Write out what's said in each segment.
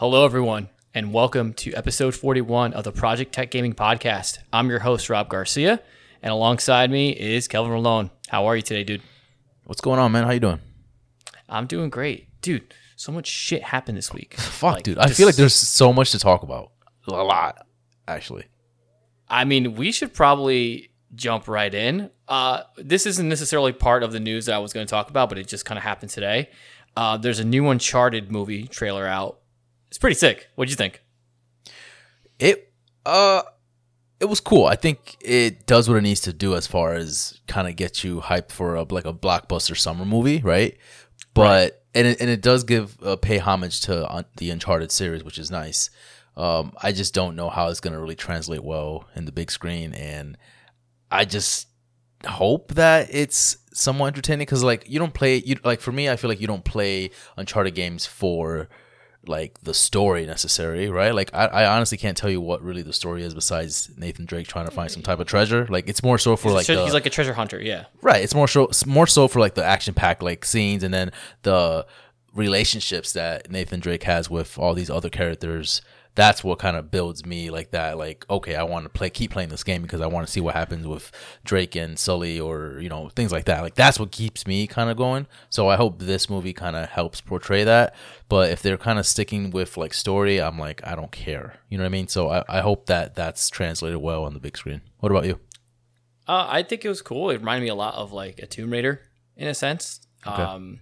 Hello, everyone, and welcome to episode 41 of the Project Tech Gaming Podcast. I'm your host, Rob Garcia, and alongside me is Kelvin Malone. How are you today, dude? What's going on, man? How you doing? I'm doing great. Dude, so much shit happened this week. Fuck, Like, dude. I just- feel like there's so much to talk about. A lot, actually. I mean, we should probably jump right in. Uh, this isn't necessarily part of the news that I was going to talk about, but it just kind of happened today. Uh, there's a new Uncharted movie trailer out. It's pretty sick. What'd you think? It uh it was cool. I think it does what it needs to do as far as kind of get you hyped for a like a blockbuster summer movie, right? But and it, and it does give uh, pay homage to uh, the Uncharted series, which is nice. Um, I just don't know how it's going to really translate well in the big screen, and I just hope that it's somewhat entertaining because like you don't play you like for me, I feel like you don't play Uncharted games for like the story necessary, right? Like I, I honestly can't tell you what really the story is besides Nathan Drake trying to find some type of treasure. Like it's more so for like Tre- the, He's like a treasure hunter, yeah. right. It's more so more so for like the action packed like scenes and then the relationships that Nathan Drake has with all these other characters. That's what kind of builds me like that. Like okay, I want to play keep playing this game because I want to see what happens with Drake and Sully or you know things like that. Like that's what keeps me kind of going. So I hope this movie kind of helps portray that. But if they're kind of sticking with like story, I'm like I don't care. You know what I mean? So I, I hope that that's translated well on the big screen. What about you? Uh, I think it was cool. It reminded me a lot of like a Tomb Raider in a sense. Um,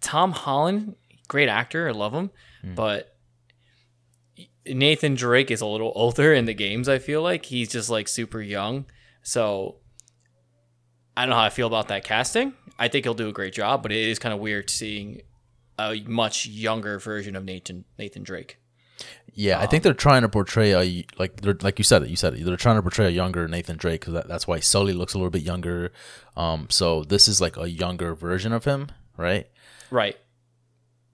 Tom Holland, great actor. I love him. But Nathan Drake is a little older in the games, I feel like. He's just like super young. So I don't know how I feel about that casting. I think he'll do a great job, but it is kind of weird seeing a much younger version of Nathan Nathan Drake. Yeah, I think they're trying to portray a like they're like you said it. You said it. They're trying to portray a younger Nathan Drake because that, that's why Sully looks a little bit younger. Um, so this is like a younger version of him, right? Right.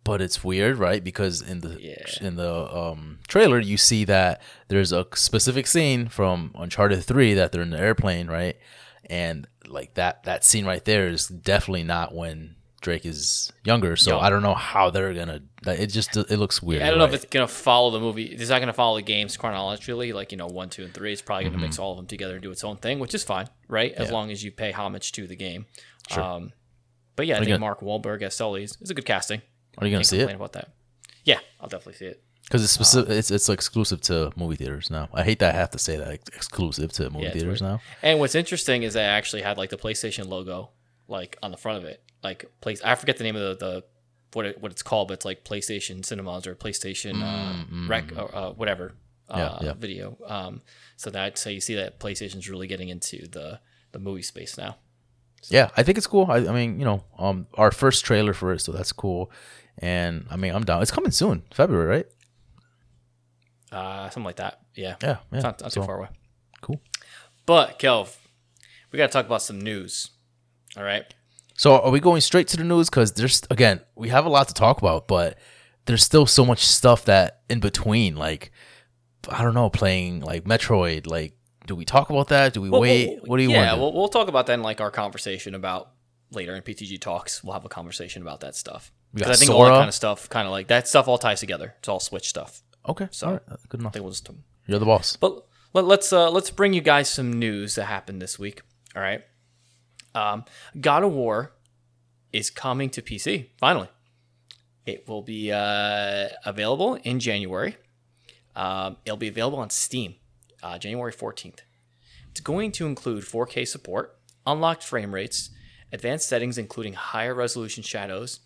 But it's weird, right? Because in the Yeah. in the um, trailer, you see that there's a specific scene from Uncharted Three that they're in the airplane, right? And like that that scene right there is definitely not when Drake is younger. So. I don't know how they're gonna. It just it looks weird. I don't you're know if it's gonna follow the movie. It's not gonna follow the games chronologically, like you know one, two, and three. It's probably gonna mix all of them together and do its own thing, which is fine, right? As Mm-hmm. Yeah. long as you pay homage to the game. Sure. Um, but yeah, I think Mark Wahlberg as Sully is, is a good casting. Are you gonna see it? about that. Yeah, I'll definitely see it. Because it's specific, it's it's exclusive to movie theaters now. I hate that I have to say that ex- exclusive to movie Yeah, theaters now. And what's interesting is they actually had like the PlayStation logo like on the front of it. Like place I forget the name of the, the what it, what it's called, but it's like PlayStation Cinemas or PlayStation uh, Rec or uh, whatever uh, Mm, Yeah, yeah. video. Um, so that so you see that PlayStation's really getting into the the movie space now. Yeah, I think it's cool. I, I mean, you know, um, our first trailer for it, so that's cool. And I mean, I'm down. It's coming soon, February, right? Uh, something like that. Yeah, Yeah, yeah. it's not, not too So, far away. Cool. But Kelv, we got to talk about some news. All right. So are we going straight to the news? Because there's again, we have a lot to talk about, but there's still so much stuff that in between, like I don't know, playing like Metroid. Like, do we talk about that? Do we Well, wait? well, what do you yeah, want? do? we'll, we'll talk about that in like our conversation about later in PTG talks. We'll have a conversation about that stuff because I think all that kind of stuff, kind of like that stuff, all ties together. It's all Switch stuff. okay, So- right, good I enough. think we'll just. You're the boss. But let, let's uh, let's bring you guys some news that happened this week. All right, um, God of War is coming to PC finally. It will be uh, available in January. Um, it'll be available on Steam, uh, January fourteenth. It's going to include 4K support, unlocked frame rates, advanced settings including higher resolution shadows,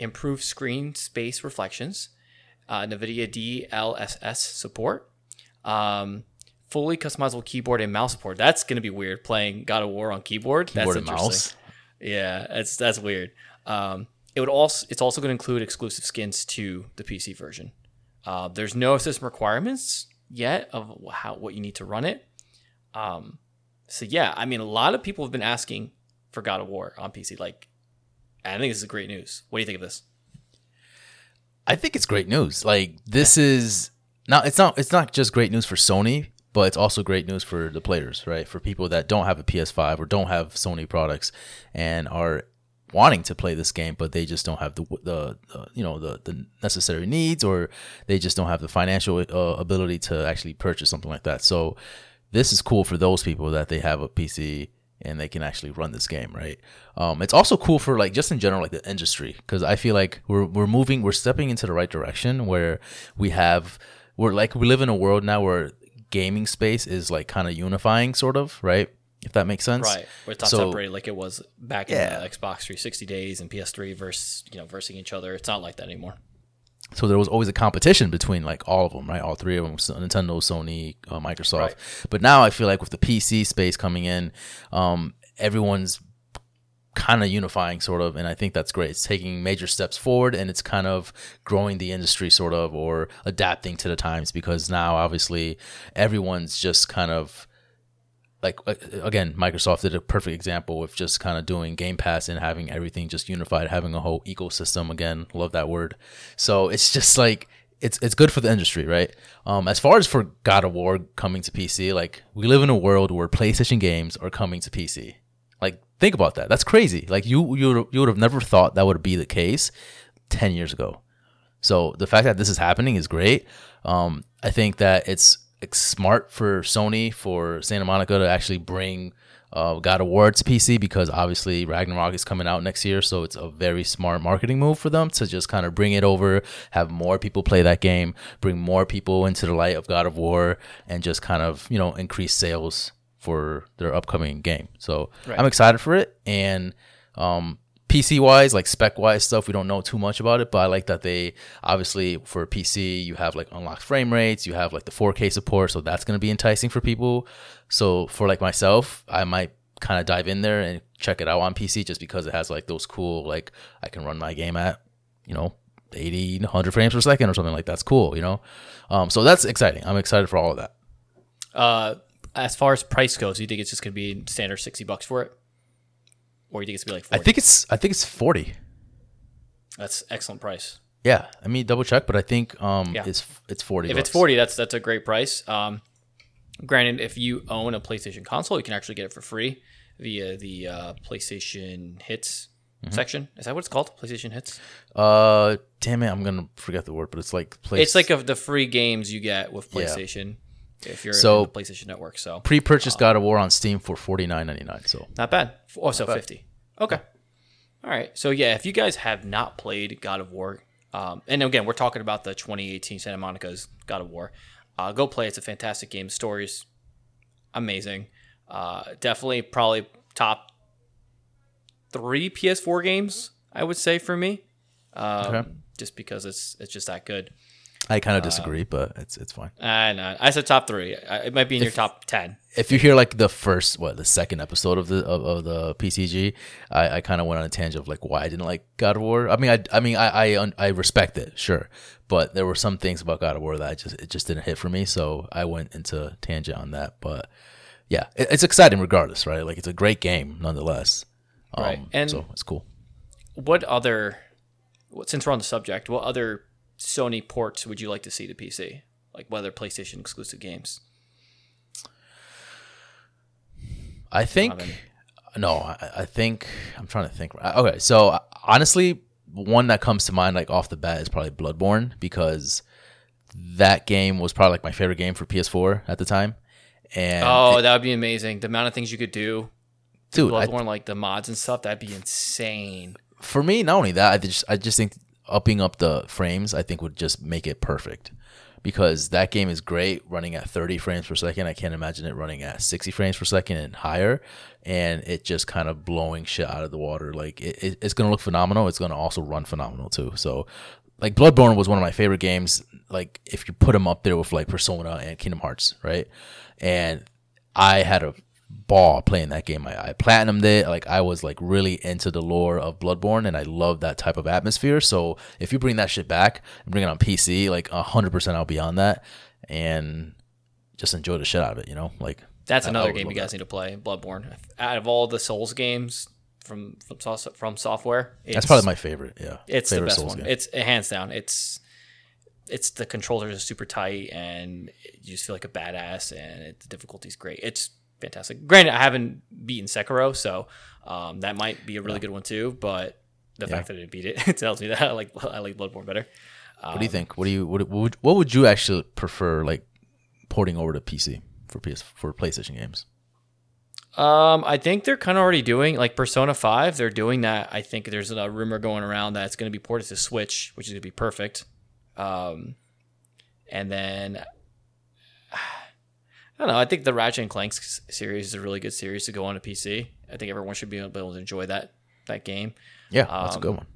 improved screen space reflections, uh, NVIDIA DLSS support, um, fully customizable keyboard and mouse support. That's going to be weird playing God of War on keyboard. Keyboard that's and interesting. mouse. Yeah, that's that's weird. Um, it would also it's also going to include exclusive skins to the PC version. Uh, there's no system requirements yet of how what you need to run it. Um, so yeah, I mean, a lot of people have been asking for God of War on PC. Like, I think this is great news. What do you think of this? I think it's great news. Like this is now it's not it's not just great news for Sony, but it's also great news for the players, right? For people that don't have a PS5 or don't have Sony products and are wanting to play this game, but they just don't have the the, the you know the the necessary needs, or they just don't have the financial uh, ability to actually purchase something like that. So this is cool for those people that they have a PC and they can actually run this game, right? Um, it's also cool for like just in general, like the industry, because I feel like we're we're moving, we're stepping into the right direction where we have we're like we live in a world now where gaming space is like kind of unifying, sort of, right? If that makes sense, Right. Where it's not So- separated like it was back Yeah. in the Xbox 360 days and PS3 versus, you know, versing each other. It's not like that anymore. So there was always a competition between like all of them, right? All three of them: Nintendo, Sony, uh, Microsoft. Right. But now I feel like with the PC space coming in, um, everyone's kind of unifying, sort of, and I think that's great. It's taking major steps forward, and it's kind of growing the industry, sort of, or adapting to the times because now obviously everyone's just kind of like uh, again, Microsoft did a perfect example with just kind of doing Game Pass and having everything just unified, having a whole ecosystem. Again, love that word. So it's just like it's it's good for the industry, right? Um, as far as for God of War coming to PC, like we live in a world where PlayStation games are coming to PC. Like think about that. That's crazy. Like you you you would have never thought that would be the case ten years ago. So the fact that this is happening is great. Um, I think that it's smart for Sony for Santa Monica to actually bring uh, God of War to PC because obviously Ragnarok is coming out next year, so it's a very smart marketing move for them to just kind of bring it over, have more people play that game, bring more people into the light of God of War, and just kind of you know increase sales for their upcoming game. So Right. I'm excited for it, and um, PC wise, like spec wise stuff, we don't know too much about it, but I like that they obviously for PC you have like unlocked frame rates, you have like the 4K support, so that's gonna be enticing for people. So for like myself, I might kind of dive in there and check it out on PC just because it has like those cool like I can run my game at you know 80 100 frames per second or something like that's cool you know um, so that's exciting i'm excited for all of that Uh, as far as price goes, you think it's just going to be standard 60 bucks for it? Or you think it's to be like i think it's i think it's 40 That's excellent price. yeah i mean double check but i think um Yeah. it's it's 40 If it's 40, that's that's a great price. Um, granted, if you own a PlayStation console, you can actually get it for free via the uh, PlayStation Hits Mm-hmm. section. Is that what it's called? PlayStation Hits? Uh, damn it, I'm gonna forget the word, but it's like place. It's like of the free games you get with Yeah. PlayStation if you're So- in the PlayStation Network. So pre-purchase God of War on Steam for forty nine ninety nine. So Not bad. Oh, so bad. 50. Okay. All right. So, yeah, if you guys have not played God of War, um, and again, we're talking about the 2018 Santa Monica's God of War, uh, go play. It's a fantastic game. Story's amazing. Uh, definitely, probably top three PS4 games, I would say, for me. Um, Okay. Just because it's it's just that good. I kind Uh, of disagree, but it's it's fine. And uh, I said top three. Uh, It might be in your top 10. If you hear like the first, what the second episode of the of, of the PTG, I, I kind of went on a tangent of like why I didn't like God of War. I mean, I I mean I I, un- I respect it, sure, but there were some things about God of War that I just it just didn't hit for me, so I went into tangent on that. But yeah, it, it's exciting regardless, right? Like it's a great game nonetheless. Um, Right. And- so it's cool. what other what- since we're on the subject what other sony ports would you like to see to pc like whether playstation exclusive games I think no. I, I think I'm trying to think. Uh, okay, so uh, honestly, one that comes to mind like off the bat is probably Bloodborne because that game was probably like my favorite game for PS4 at the time. And oh that would be amazing the amount of things you could do dude, I, bloodborne like the mods and stuff that'd be insane for me, not only that, I just I just think upping up the frames, I think would just make it perfect. Because that game is great running at 30 frames per second. I can't imagine it running at 60 frames per second and higher. And it just kind of blowing shit out of the water. Like it, it- it's gonna look phenomenal. It's gonna also run phenomenal too. So, like Bloodborne was one of my favorite games. Like if you put them up there with like Persona and Kingdom Hearts, right? And I had a ball playing that game. I, I platinumed it. Like I was like really into the lore of Bloodborne, and I love that type of atmosphere. So if you bring that shit back and bring it on PC, like hundred percent, I'll be on that and just enjoy the shit out of it. You know, like that's I- I another would game you guys need to play bloodborne out of all the souls games from from, from software it's, that's probably my favorite. Yeah, it's favorite the best Souls one game. it's hands down it's it's the controllers are super tight and you just feel like a badass and it, the difficulty's great it's fantastic. Granted, I haven't beaten Sekiro, so um, that might be a really good one too. But the Yeah. fact that I beat it, it tells me that I like I like Bloodborne better. what do you think? What do you what, what would what would you actually prefer like porting over to PC for PS for PlayStation games? Um, I think they're kind of already doing like Persona Five. They're doing that. I think there's a rumor going around that it's going to be ported to Switch, which is going to be perfect. Um, and then don't know. I think the Ratchet and Clank series is a really good series to go on a PC. I think everyone should be able to enjoy that that game. Yeah, that's a Um, good one.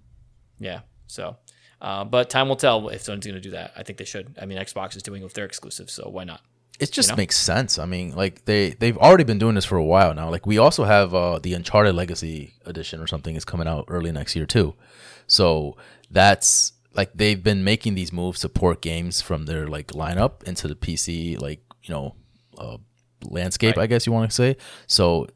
Yeah. So, uh, but time will tell if someone's going to do that. I think they should. I mean, Xbox is doing it with their exclusive, so why not? It just know? makes sense. I mean, like they they've already been doing this for a while now. Like we also have uh, the Uncharted Legacy edition or something is coming out early next year too. So that's like they've been making these moves to port games from their like lineup into the PC like you know uh, landscape, I guess you want to say. So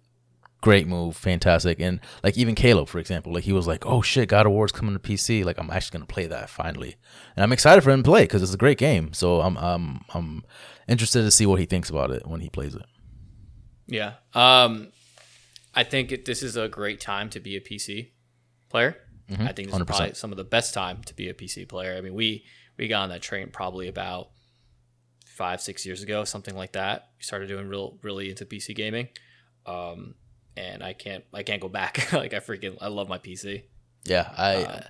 great move, fantastic. And like even Caleb, for example, like he was like, "Oh shit, God of War's coming to PC. Like I'm actually gonna play that finally." And I'm excited for him to play because it's a great game. So I'm I'm I'm interested to see what he thinks about it when he plays it. Yeah. Um, I think it, this is a great time to be a PC player. I think this is 100%. probably some of the best time to be a PC player. I mean, we we got on that train probably about five six years ago, something like that. We started doing real really into PC gaming, um, and I can't I can't go back. like I freaking I love my PC. Yeah, I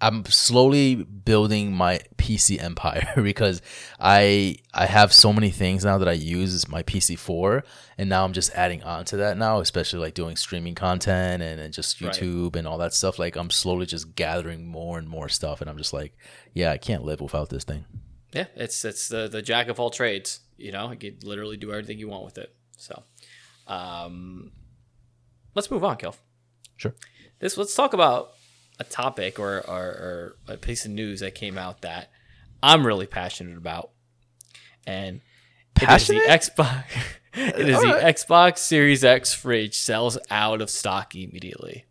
I'm slowly building my PC empire because I I have so many things now that I use my PC for, and now I'm just adding on to that now, especially like doing streaming content and, and just Right. YouTube and all that stuff. Like I'm slowly just gathering more and more stuff, and I'm just like, yeah, I can't live without this thing. Yeah, it's it's the the jack of all trades. You know, you could literally do everything you want with it. So, um, let's move on, Kelv. Sure. This let's talk about a topic or, or, or a piece of news that came out that I'm really passionate about, and Passionate? it is the Xbox. it is the. Xbox Series X fridge sells out of stock immediately.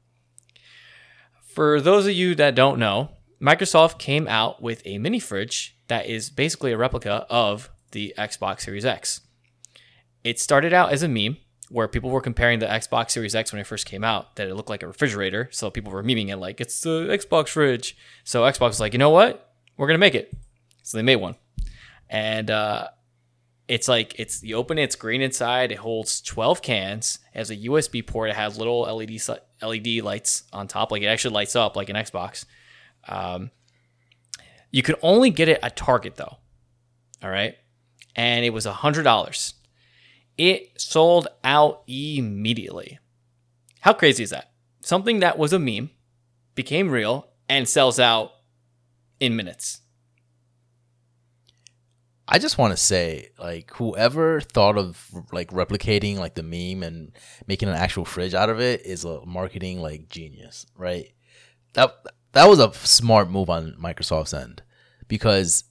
For those of you that don't know, Microsoft came out with a mini fridge that is basically a replica of the Xbox Series X. It started out as a meme where people were comparing the Xbox Series X when it first came out, that it looked like a refrigerator. So people were memeing it like it's the Xbox fridge. So Xbox was like, you know what? We're gonna make it. So they made one, and uh, it's like it's you open it, it's green inside. It holds 12 cans. It has a USB port. It has little LED LED lights on top. Like it actually lights up like an Xbox. Um, you could only get it at Target though. All right, and it was a hundred dollars. It sold out immediately. How crazy is that? Something that was a meme became real and sells out in minutes. I just want to say, like, whoever thought of like replicating like the meme and making an actual fridge out of it is a marketing like genius, right? That that was a smart move on Microsoft's end because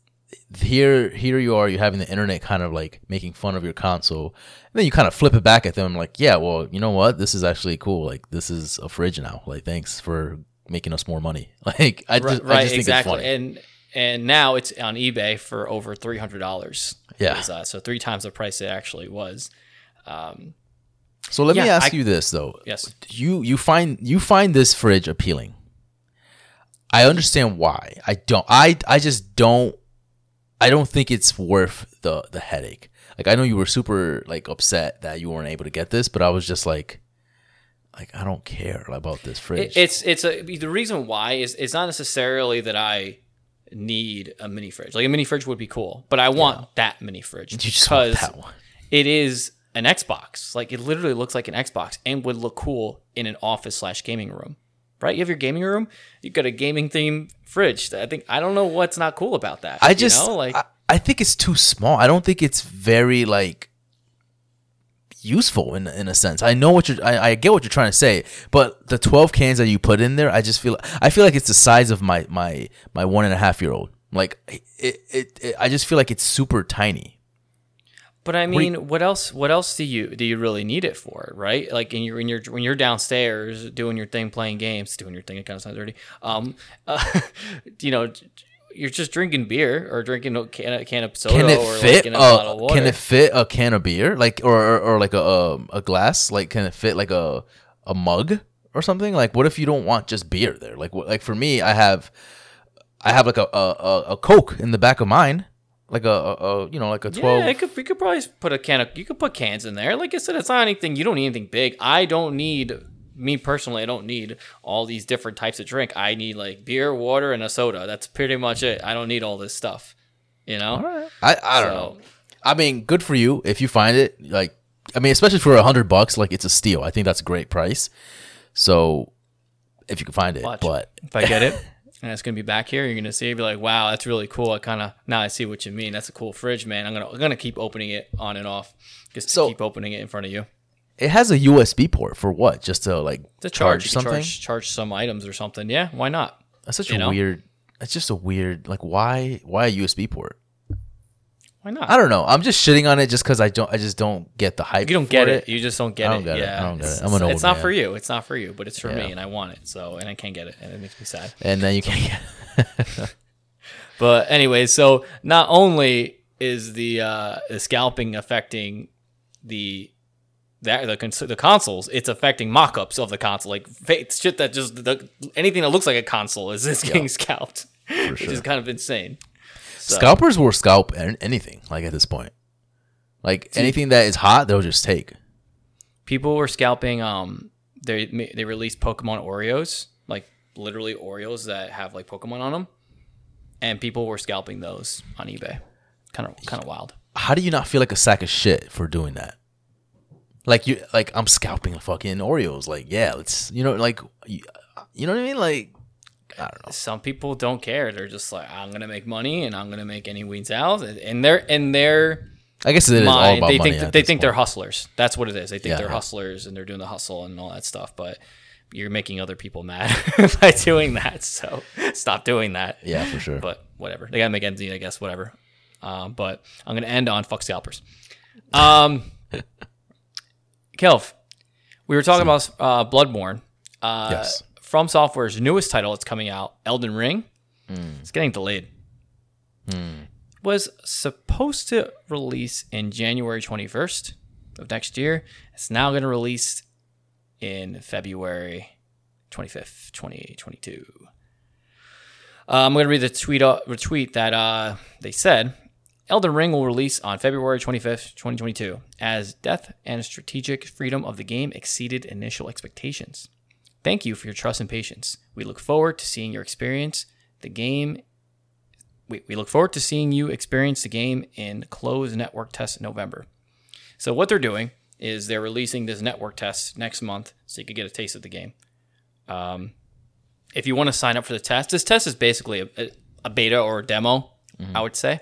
here here you are, you're having the internet kind of like making fun of your console, and then you kind of flip it back at them like, yeah, well, you know what? This is actually cool. Like, this is a fridge now. Like, thanks for making us more money. Like, I just, right, I just think exactly. it's funny. And and now it's on eBay for over three hundred dollars. Yeah. uh, so three times the price it actually was. So let me ask I- you this though. Yes. You you find you find this fridge appealing. I understand why. I don't I I just don't I don't think it's worth the the headache. Like I know you were super like upset that you weren't able to get this, but I was just like like I don't care about this fridge. It, it's it's a the reason why is it's not necessarily that I need a mini fridge. Like a mini fridge would be cool, but I want that mini fridge you just want because that one. it is an Xbox. Like it literally looks like an Xbox and would look cool in an office slash gaming room. Right? You have your gaming room. You've got a gaming theme fridge. I think I don't know what's not cool about that. I you just know? like I, I think it's too small. I don't think it's very like useful in in a sense. I know what you're I, I get what you're trying to say, but the 12 cans that you put in there, I just feel I feel like it's the size of my my my one and a half year old. Like it, it, it I just feel like it's super tiny. But I mean, what else? What else do you do you really need it for, right? Like in your in your when you're downstairs doing your thing, playing games, doing your thing. It kind of sounds dirty. Um, uh, you know, you're just drinking beer or drinking a can, a can of soda Can it or fit? like in a of water. can it fit a can of beer, like or or, or like a um, a glass? Like, can it fit like a a mug or something? Like, what if you don't want just beer there? Like, what? Like for me, I have I have like a a, a, a Coke in the back of mine, like a, a, a you know like a twelve. Yeah, it could, we could probably put a can of. You could put cans in there. Like I said, it's not anything. You don't need anything big. I don't need. Me personally, I don't need all these different types of drink. I need like beer, water, and a soda. That's pretty much it. I don't need all this stuff. You know. I I don't So- know. I mean, good for you if you find it. Like, I mean, especially for a hundred bucks, like it's a steal. I think that's a great price. So, if you can find it, Watch. but if I get it, and it's gonna be back here, you're gonna see, it, be like, wow, that's really cool. I kind of now I see what you mean. That's a cool fridge, man. I'm gonna I'm gonna keep opening it on and off, just to So- keep opening it in front of you. it has a USB port for what? Just to like To charge, charge, something. charge, charge some items or something. Yeah, why not? That's such you a know? weird. It's just a weird. Like, why? Why a USB port? Why not? I don't know. I'm just shitting on it just because I don't. I just don't get the hype. You don't get it. You just don't get I don't it. get it. yeah, I don't get it. I'm an old it's not man. for you. It's not for you, but it's for Yeah. me, and I want it. So, and I can't get it, and it makes me sad. And then you can't get. it. But anyway, so not only is the uh, the scalping affecting the that the cons- the consoles, it's affecting mock-ups of the console, like shit that just the, anything that looks like a console is is getting scalped, which is kind of insane. So- Scalpers will scalp anything. Like at this point, like anything that is hot, they'll just take. people were scalping um they they released pokemon oreos like literally oreos that have like pokemon on them and people were scalping those on ebay kind of kind of wild How do you not feel like a sack of shit for doing that? Like you, like I'm scalping fucking Oreos. Like yeah, let's you know, like you, you know what I mean? Like I don't know. some people don't care they're just like i'm gonna make money and i'm gonna make any weeds out and they're and they're. I guess it is all mind about they money. think they think they're hustlers that's what it is they think Yeah, they're yeah. hustlers and they're doing the hustle and all that stuff but you're making other people mad by doing that so stop doing that Yeah, for sure. but whatever. They gotta make ends meet, I guess. Whatever. Um, but I'm gonna end on fuck scalpers. Um, Kelv, we were talking about uh, Bloodborne. Uh, Yes. From Software's newest title, it's coming out, Elden Ring. Hmm. It's getting delayed. Was supposed to release in January 21st of next year. It's now going to release in February 25th, 2022. Uh, I'm going to read the tweet, uh, retweet that uh, they said Elden Ring will release on February 25th, 2022, as depth and strategic freedom of the game exceeded initial expectations. Thank you for your trust and patience. We look forward to seeing your experience. The game. We, we look forward to seeing you experience the game in closed network test in November. So what they're doing is they're releasing this network test next month, so you can get a taste of the game. Um, if you want to sign up for the test, this test is basically a, a, beta or a demo, I would say.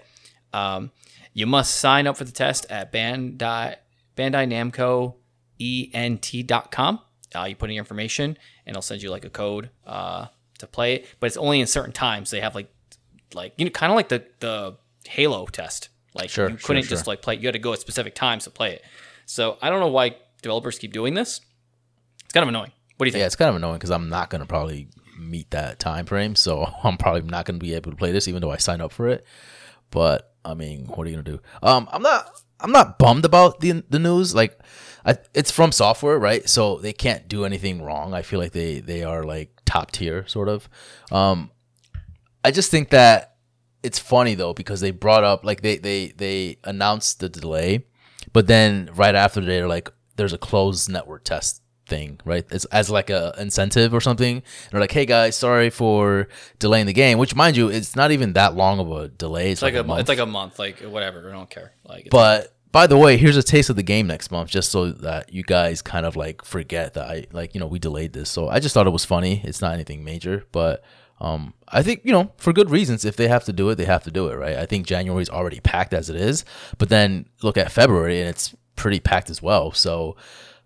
Um, you must sign up for the test at Bandai, Bandai Namco ENT.com. Uh, you put in your information, and it'll send you like a code uh, to play it. But it's only in certain times. They have like, like you know, kind of like the the Halo test. Like Sure, you couldn't sure. just like play. You had to go at specific times to play it. So I don't know why developers keep doing this. It's kind of annoying. What do you think? Yeah, it's kind of annoying because I'm not gonna probably meet that time frame, so I'm probably not gonna be able to play this, even though I signed up for it. But I mean, what are you gonna do? Um, I'm not. I'm not bummed about the the news. Like, I, it's from software, right? So they can't do anything wrong. I feel like they they are like top tier, sort of. Um, I just think that it's funny though because they brought up like they they they announced the delay, but then right after they're like, there's a closed network test thing, right? It's as like a incentive or something. And they're like, hey guys, sorry for delaying the game. Which, mind you, it's not even that long of a delay. It's, It's like a, month. it's like a month, like whatever. I don't care. Like, But by the way, here's a taste of the game next month, just so that you guys kind of like forget that I like you know we delayed this. So I just thought it was funny. It's not anything major, but um, I think you know for good reasons. If they have to do it, they have to do it, right? I think January's already packed as it is, but then look at February and it's pretty packed as well. So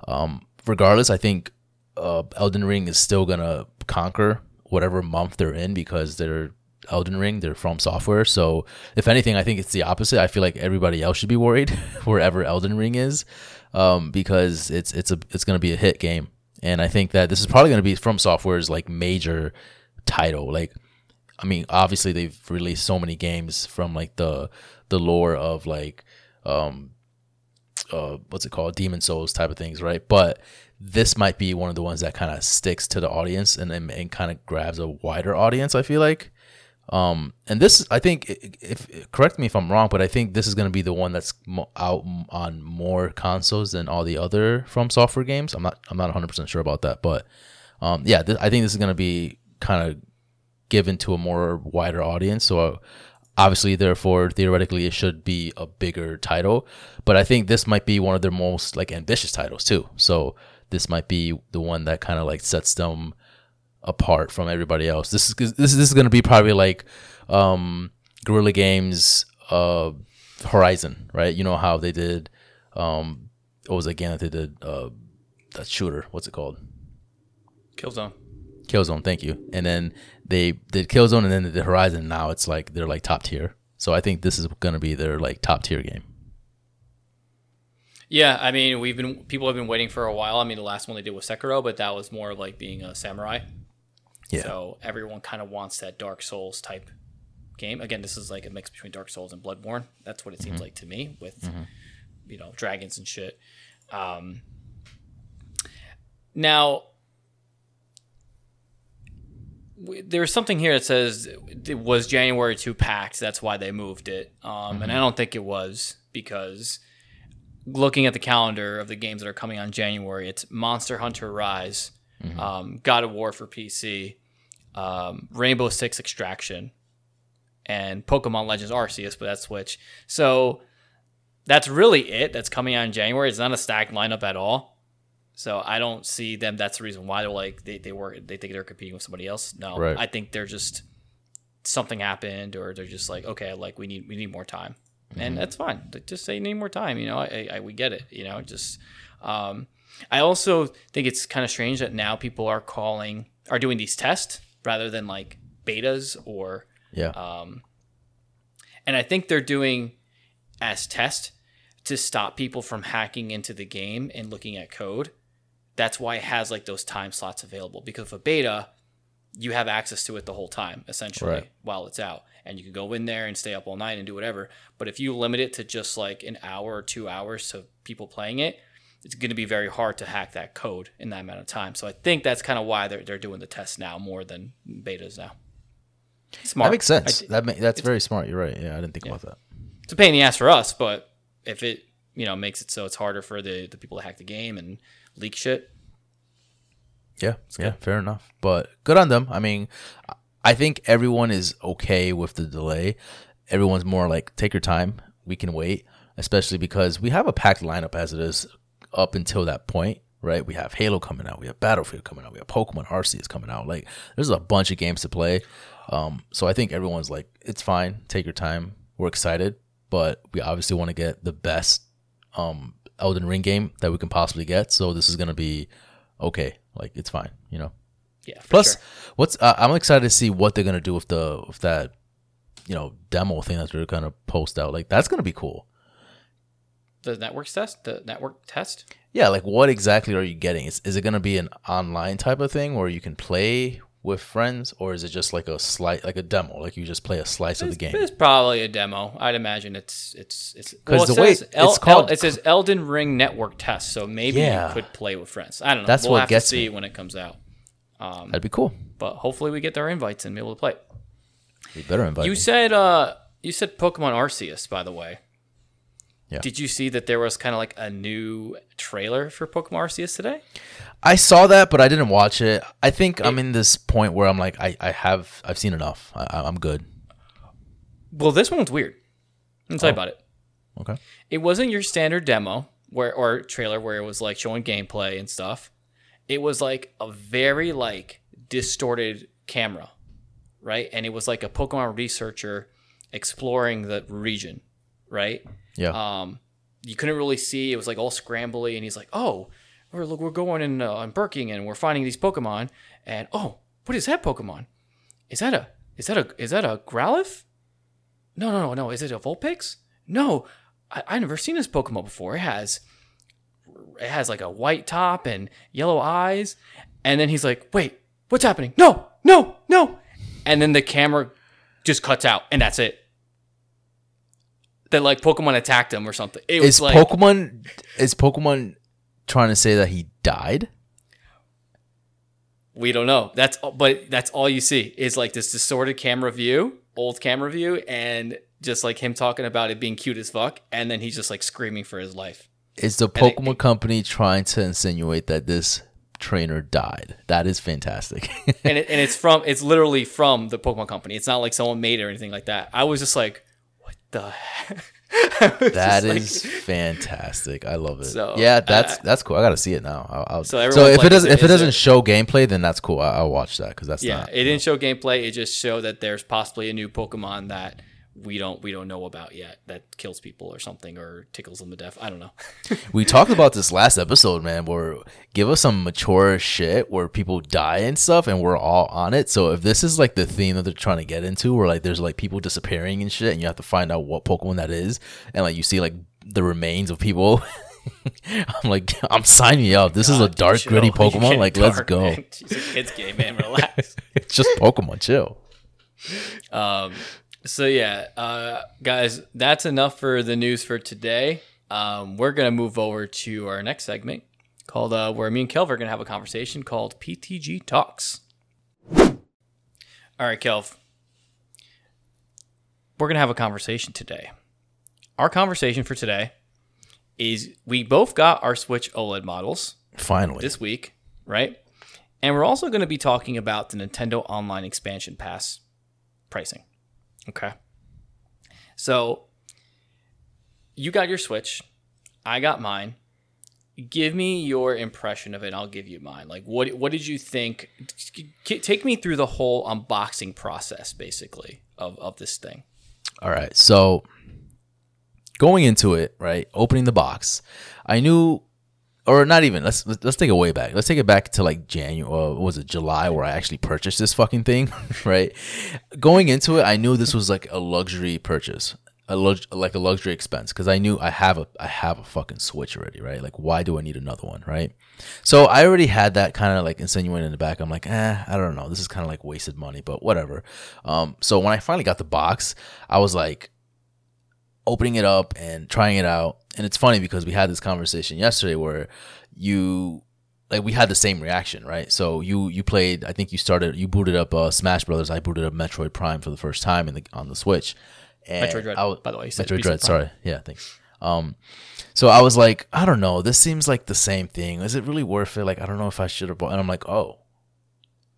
um, regardless, I think uh, Elden Ring is still gonna conquer whatever month they're in because they're Elden Ring, they're from software. So if anything, I think it's the opposite. I feel like everybody else should be worried wherever Elden Ring is, um, because it's it's a it's gonna be a hit game, and I think that this is probably gonna be from software's like major title. Like I mean, obviously they've released so many games from like the the lore of like um uh what's it called demon souls type of things right but this might be one of the ones that kind of sticks to the audience and, and, and kind of grabs a wider audience i feel like um and this i think if, correct me if i'm wrong but i think this is going to be the one that's out on more consoles than all the other from software games. I'm not i'm not 100% sure about that but um yeah i think this is going to be kind of given to a more wider audience. So obviously therefore theoretically it should be a bigger title but i think this might be one of their most like ambitious titles too. So this might be the one that kind of like sets them apart from everybody else this is this is, this is going to be probably like um guerrilla games uh horizon right you know how they did um what was it again that they did uh that shooter what's it called Killzone. Killzone, thank you. And then they did Killzone, and then they did Horizon. Now it's like they're like top tier. So I think this is going to be their like top tier game. Yeah, I mean, we've been people have been waiting for a while. I mean, the last one they did was Sekiro, but that was more of like being a samurai. Yeah. So everyone kind of wants that Dark Souls type game. Again, this is like a mix between Dark Souls and Bloodborne. That's what it seems like to me with you know dragons and shit. Um, now, w- there's something here that says it was January 2 packed. That's why they moved it. Um, And I don't think it was because looking at the calendar of the games that are coming on January, it's Monster Hunter Rise, um, God of War for PC, um, Rainbow Six Extraction, and Pokemon Legends Arceus, but that's Switch. So that's really it. That's coming out in January. It's not a stacked lineup at all. So I don't see them. That's the reason why they're like they, they were they think they're competing with somebody else. No, Right. I think they're just something happened, or they're just like okay, like we need we need more time, and that's fine. Like, Just say need more time. You know, I, I we get it. You know, just um, I also think it's kind of strange that now people are calling are doing these tests rather than like betas or Yeah. um, and I think they're doing as test to stop people from hacking into the game and looking at code. That's why it has like those time slots available because of a beta, you have access to it the whole time essentially Right. while it's out, and you can go in there and stay up all night and do whatever. But if you limit it to just like an hour or two hours to people playing it, it's going to be very hard to hack that code in that amount of time. So I think that's kind of why they're they're doing the test now more than betas now. Smart. that makes sense. That ma- that's very smart. You're right. Yeah, I didn't think about that. it's a pain in the ass for us, but if it you know makes it so it's harder for the, the people to hack the game and leak shit, Yeah, yeah, fair enough. But good on them. I mean, I think everyone is okay with the delay. Everyone's more like, take your time. We can wait, especially because we have a packed lineup as it is up until that point, right? We have Halo coming out. We have Battlefield coming out. We have Pokemon Arceus coming out. Like, there's a bunch of games to play. Um, so I think everyone's like, it's fine. Take your time. We're excited, but we obviously want to get the best um, Elden Ring game that we can possibly get. So this is gonna be okay. Like it's fine, you know. yeah. Plus, sure. what's uh, I'm excited to see what they're gonna do with the with that, you know, demo thing that they're gonna post out. Like that's gonna be cool. The network test, the network test. Yeah, like what exactly are you getting? Is is it gonna be an online type of thing where you can play with friends, or is it just like a slight like a demo, like you just play a slice of the game? It's probably a demo. I'd imagine it's it's it's 'Cause well, it the way El- it's called- El- it says Elden Ring network test, so maybe Yeah. you could play with friends. I don't know. That's we'll what have gets to see me. when it comes out. That'd be cool. But hopefully we get their invites and be able to play. You better invite You me. said uh you said Pokemon Arceus, by the way. Yeah. Did you see that there was kind of like a new trailer for Pokemon Arceus today? I saw that, but I didn't watch it. I think I'm in this point where I'm like, I, I have I've seen enough. I, I'm good. Well, this one's weird. Let me tell you oh. about it. Okay. It wasn't your standard demo where or trailer where it was like showing gameplay and stuff. It was like a very like distorted camera, right? And it was like a Pokemon researcher exploring the region, right? Yeah. um, you couldn't really see. It was like all scrambly, and he's like, "Oh, we're look, we're going in uh, on Birking, and we're finding these Pokemon, and oh, what is that Pokemon? Is that a is that a is that a Growlithe? No, no, no, no. Is it a Vulpix? No, I I never seen this Pokemon before. It has it has like a white top and yellow eyes, and then he's like, "Wait, what's happening? No, no, no!" and then the camera just cuts out, and that's it. That like Pokemon attacked him or something. It was Is like Pokemon is Pokemon trying to say that he died? we don't know. That's but that's all you see is like this distorted camera view, old camera view, and just like him talking about it being cute as fuck, and then he's just like screaming for his life. Is the it- Pokemon company trying to insinuate that this trainer died? That is fantastic. and it, and it's from it's literally from the Pokemon company. It's not like someone made it or anything like that. I was just like, the heck? That just like- fantastic. I love it. So, yeah, that's uh, that's cool. I gotta see it now. I'll, I'll, So so, if like, it doesn't if it- is doesn't there- show gameplay, then that's cool. I, I'll watch that because that's yeah. not. It didn't show gameplay. It just showed that there's possibly a new Pokemon that we don't we don't know about yet that kills people or something or tickles them to death. I don't know. We talked about this last episode, man. Where give us some mature shit where people die and stuff, and we're all on it. So if this is like the theme that they're trying to get into, where like there's like people disappearing and shit, and you have to find out what Pokemon that is, and like you see like the remains of people. I'm like, I'm signing you up. This is a dark, chill. gritty Pokemon. Like, let's go. man. It's a kid's game, man. Relax. It's just Pokemon. Chill. Um, so yeah, uh, guys, that's enough for the news for today. Um, we're gonna move over to our next segment called uh, where me and Kelv are gonna have a conversation called PTG Talks. All right, Kelv, we're gonna have a conversation today. Our conversation for today is we both got our Switch OLED models Finally. this week, right? And we're also going to be talking about the Nintendo Online Expansion Pass pricing. Okay. So you got your Switch, I got mine. Give me your impression of it. I'll give you mine. Like, what what did you think? Take me through the whole unboxing process, basically, of of this thing. All right. So going into it, right, opening the box, I knew, or not even. Let's let's take it way back. Let's take it back to like January. Uh, was it July where I actually purchased this fucking thing, right? Going into it, I knew this was like a luxury purchase. A lux- like a luxury expense because I knew I have a I have a fucking Switch already, right? Like, why do I need another one, right? So I already had that kind of like insinuating in the back. I'm like, eh, I don't know. This is kind of like wasted money, but whatever. Um, so when I finally got the box, I was like, opening it up and trying it out. And it's funny because we had this conversation yesterday where you like we had the same reaction, right? So you you played I think you started you booted up uh, Smash Brothers. I booted up Metroid Prime for the first time in the on the Switch. And Metroid Dread, I was- by the way, you said- Metroid Dread, sorry. Yeah, thanks. Um so I was like, I don't know, this seems like the same thing. Is it really worth it? Like I don't know if I should have bought and I'm like, oh,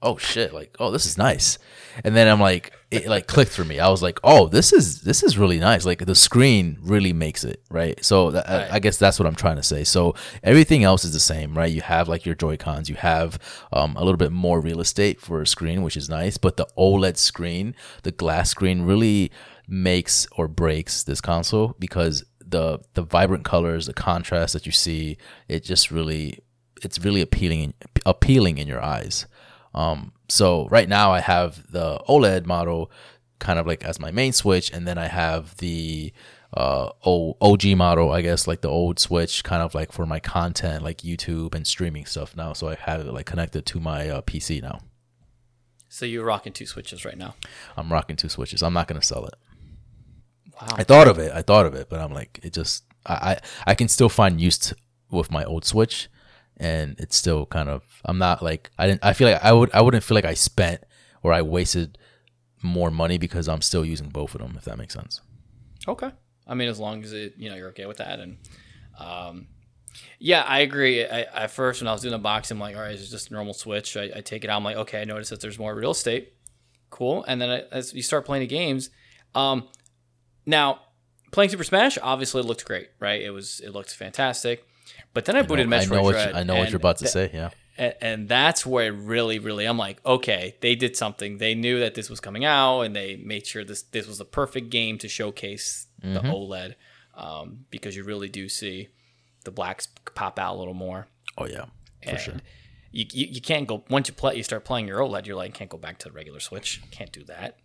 oh shit like oh this is nice. And then i'm like it like clicked for me. I was like oh this is this is really nice. Like the screen really makes it right? So that, Right. I, I guess that's what i'm trying to say. So everything else is the same right? You have like your joy cons you have um, a little bit more real estate for a screen which is nice. But the oled screen the glass screen really makes or breaks this console because the the vibrant colors the contrast that you see it just really it's really appealing appealing in your eyes um, so right now I have the OLED model kind of like as my main switch, and then I have the uh, OG model, I guess, like the old switch, kind of like for my content, like YouTube and streaming stuff now. So I have it like connected to my uh, PC now. So you're rocking two switches right now. I'm rocking two switches. I'm not gonna sell it. Wow. I thought of it. I thought of it, but I'm like, it just I I, I can still find use to, with my old switch, and it's still kind of I'm not like I didn't I feel like I would I wouldn't feel like I spent or I wasted more money because I'm still using both of them. If that makes sense. Okay. I mean, as long as it, you know, you're okay with that, and um, yeah, I agree. I, at first, when I was doing the box, I'm like, all right, it's just a normal switch. I, I take it out. I'm like, okay, I notice that there's more real estate. Cool. And then I, as you start playing the games, um, now playing Super Smash obviously looked great, right? It was it looked fantastic. But then I booted I Metroid know what Dread. I know what you're about to th- say. Yeah. and, and that's where it really really i'm like okay they did something they knew that this was coming out and they made sure this this was the perfect game to showcase the oled um, because you really do see the blacks pop out a little more Oh yeah. For and sure. you, you, you can't go once you play you start playing your oled you're like can't go back to the regular switch can't do that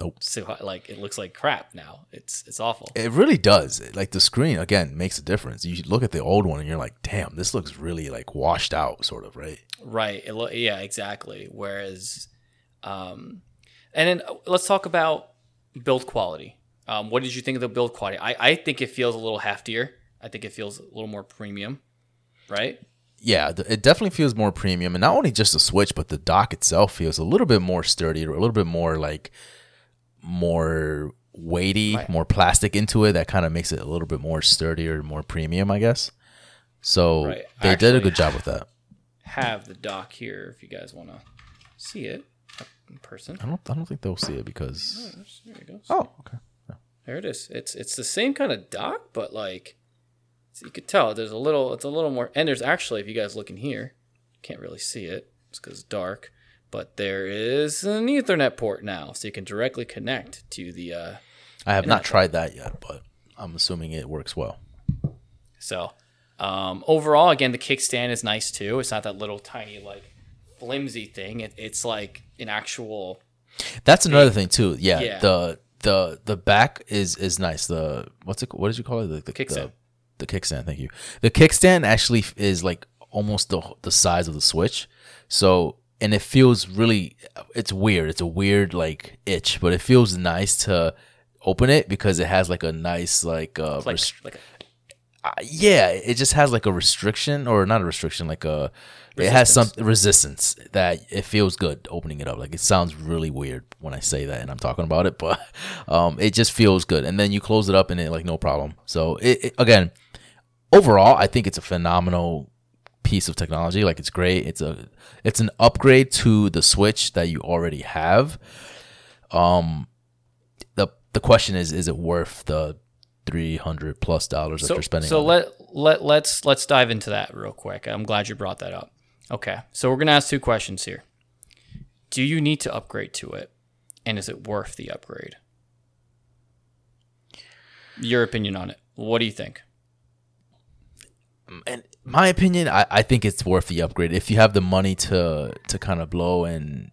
Nope. so like it looks like crap now it's it's awful It really does. Like the screen again makes a difference. You look at the old one and you're like, damn, this looks really like washed out, sort of, right? Right. It lo- yeah, exactly. Whereas, um, And then uh, let's talk about build quality. Um, what did you think of the build quality? I, I think it feels a little heftier. I think it feels a little more premium, right? Yeah, it definitely feels more premium, and not only just the Switch, but the dock itself feels a little bit more sturdy, or a little bit more like more weighty, Right. more plastic into it. That kind of makes it a little bit more sturdier, more premium, I guess. So Right. they did a good job with that. Have the dock here if you guys want to see it in person. I don't, I don't think they'll see it because. There you go. Oh, okay. There it is. It's it's the same kind of dock, but like so you could tell there's a little it's a little more and there's actually if you guys look in here, can't really see it. It's because it's dark. But there is an Ethernet port now, so you can directly connect to the uh I have not tried that yet, but I'm assuming it works well. so um overall again the kickstand is nice too. It's not that little tiny like flimsy thing. It, it's like an actual That's another thing too. Yeah, Yeah. the the the back is is nice. The what's it? What did you call it? The, the Kickstand. The, the kickstand. Thank you. The kickstand actually is like almost the the size of the Switch. So and it feels really. It's weird. It's a weird like itch, but it feels nice to open it because it has like a nice like uh like rest- like uh, yeah, it just has like a restriction or not a restriction, like a it has some resistance that it feels good opening it up. Like it sounds really weird when I say that and I'm talking about it, but um, it just feels good. And then you close it up and it like no problem. So it, it again, overall, I think it's a phenomenal piece of technology. Like it's great. It's a it's an upgrade to the Switch that you already have. Um, the the question is, is it worth the three hundred plus dollars that so, you're spending? so on it? let let let's let's dive into that real quick. I'm glad you brought that up. Okay, so we're gonna ask two questions here. Do you need to upgrade to it, and is it worth the upgrade? Your opinion on it. What do you think? in my opinion, I, I think it's worth the upgrade if you have the money to to kind of blow and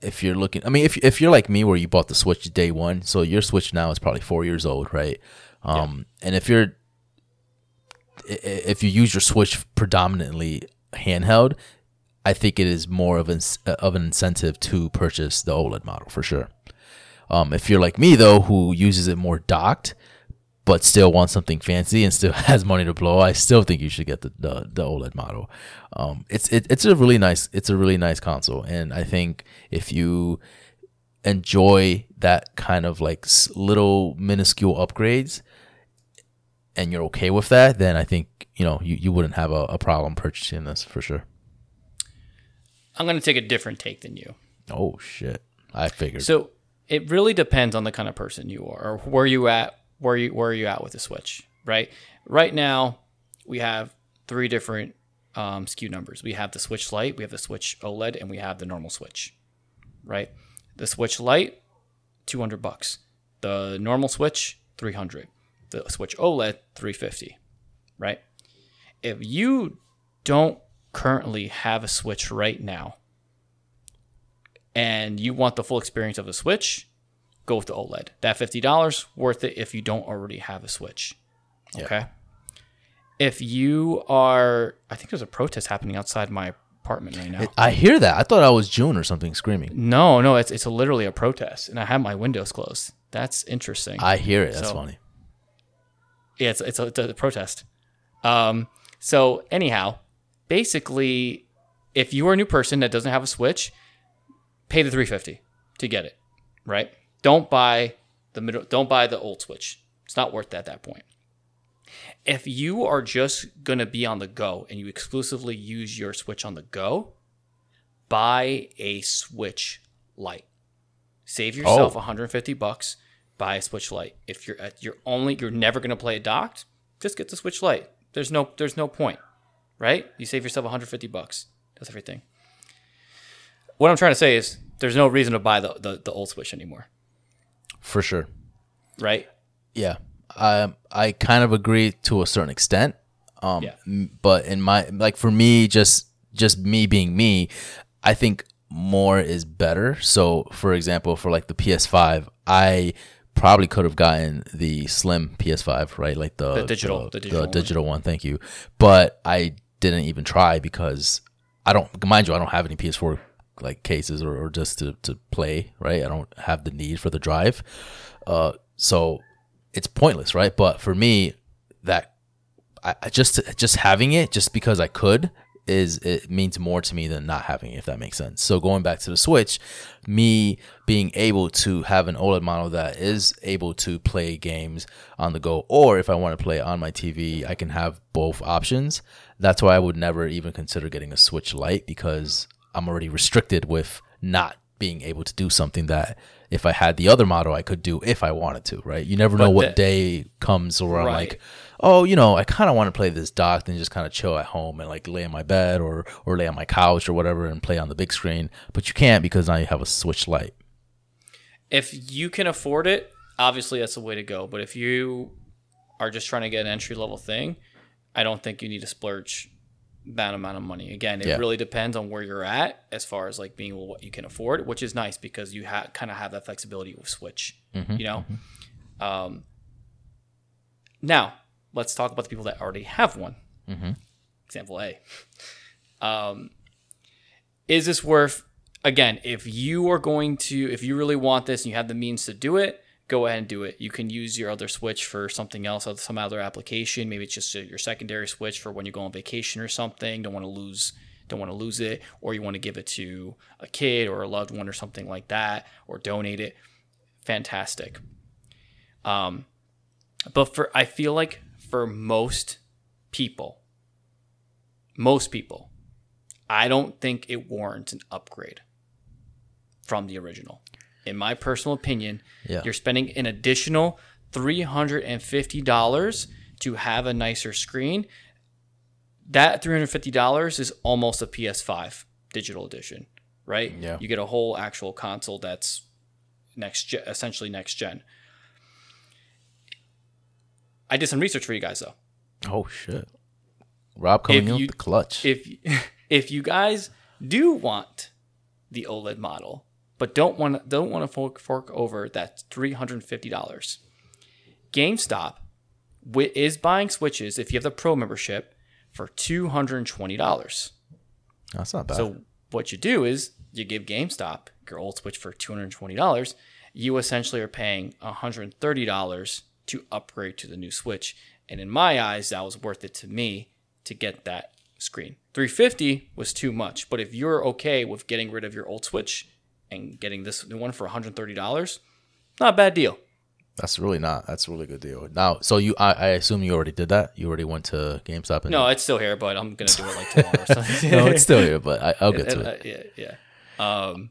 if you're looking. I mean, if if you're like me, where you bought the Switch day one, so your Switch now is probably four years old, right? Um, and if you're if you use your Switch predominantly handheld, I think it is more of an of an incentive to purchase the OLED model for sure. Um, if you're like me though, who uses it more docked, but still wants something fancy and still has money to blow, I still think you should get the the, the OLED model. Um, it's it, it's a really nice it's a really nice console, and I think if you enjoy that kind of like little minuscule upgrades, and you're okay with that, then I think you know you, you wouldn't have a, a problem purchasing this for sure. I'm gonna take a different take than you. Oh shit! I figured. So it really depends on the kind of person you are, or where you at, where you where are you at with the Switch, right? Right now, we have three different um, SKU numbers. We have the Switch Lite, we have the Switch OLED, and we have the normal Switch, right? The Switch Lite, two hundred bucks. The normal Switch, three hundred. The Switch OLED, three fifty, right? If you don't currently have a Switch right now, and you want the full experience of the Switch, go with the OLED. That fifty dollars worth it if you don't already have a Switch. Okay. If you are, I think there's a protest happening outside my apartment right now. I hear that. I thought I was June or something screaming. no, no, it's it's literally a protest, and I have my windows closed. That's interesting. I hear it. That's So- funny. Yeah, it's it's a, it's a protest. Um, so anyhow, basically, if you are a new person that doesn't have a Switch, pay the three fifty to get it. Right? Don't buy the middle. Don't buy the old Switch. It's not worth that at that point. If you are just gonna be on the go and you exclusively use your Switch on the go, buy a Switch Lite. Save yourself Oh. 150 bucks. Buy a Switch Lite. If you're at, you're only you're never gonna play it docked, just get the Switch Lite. There's no there's no point, right? You save yourself 150 bucks. That's everything. What I'm trying to say is there's no reason to buy the the, the old Switch anymore, For sure. right? Yeah. I I kind of agree to a certain extent. Um Yeah. but in my like for me just just me being me, I think more is better. So for example, for like the PS5, I probably could have gotten the slim PS5, right? Like the The digital- the the, digital one. digital one, thank you. But I didn't even try because I don't mind you, I don't have any PS4 like cases or, or just to, to play, right? I don't have the need for the drive. Uh, so it's pointless, right? But for me, that I, I just just having it just because I could is it means more to me than not having it, if that makes sense. So going back to the Switch, me being able to have an OLED model that is able to play games on the go, or if I want to play on my TV, I can have both options. That's why I would never even consider getting a Switch Lite because I'm already restricted with not being able to do something that if I had the other model I could do if I wanted to, right? You never know what day comes where I'm like, oh, you know, I kind of want to play this docked and just kind of chill at home and like lay in my bed or or lay on my couch or whatever and play on the big screen. But you can't because now you have a Switch Lite. if you can afford it, obviously that's the way to go. But if you are just trying to get an entry level thing, I don't think you need to splurge that amount of money. Again, it Yeah. really depends on where you're at as far as like being what you can afford, which is nice because you ha- kind of have that flexibility with Switch. You know. Um, now let's talk about the people that already have one. Example A. Um, is this worth again if you are going to if you really want this and you have the means to do it go ahead and do it. You can use your other switch for something else some other application. Maybe it's just your secondary switch for when you go on vacation or something don't want to lose don't want to lose it or you want to give it to a kid or a loved one or something like that or donate it. Fantastic. Um but for i feel like for most people most people I don't think it warrants an upgrade from the original. In my personal opinion, Yeah. you're spending an additional $350 to have a nicer screen. That $350 is almost a PS5 digital edition, right? Yeah. You get a whole actual console that's next gen, essentially next gen. I did some research for you guys though. Oh shit. Rob coming in with the clutch. if if you guys do want the OLED model, but don't want don't want to fork, fork over that three hundred and fifty dollars, GameStop is buying switches if you have the Pro membership for two hundred and twenty dollars. That's not bad. So what you do is you give GameStop your old Switch for two hundred and twenty dollars. You essentially are paying one hundred and thirty dollars to upgrade to the new Switch, and in my eyes, that was worth it to me to get that screen. Three fifty was too much, but if you're okay with getting rid of your old Switch and getting this new one for one hundred and thirty dollars, not a bad deal. That's really not. That's a really good deal. Now, so you, I, I assume you already did that. You already went to GameStop. And No, it's still here, but I'm gonna do it like tomorrow. Or something. no, it's still here, but I, I'll get to Uh, it. yeah, yeah. Um,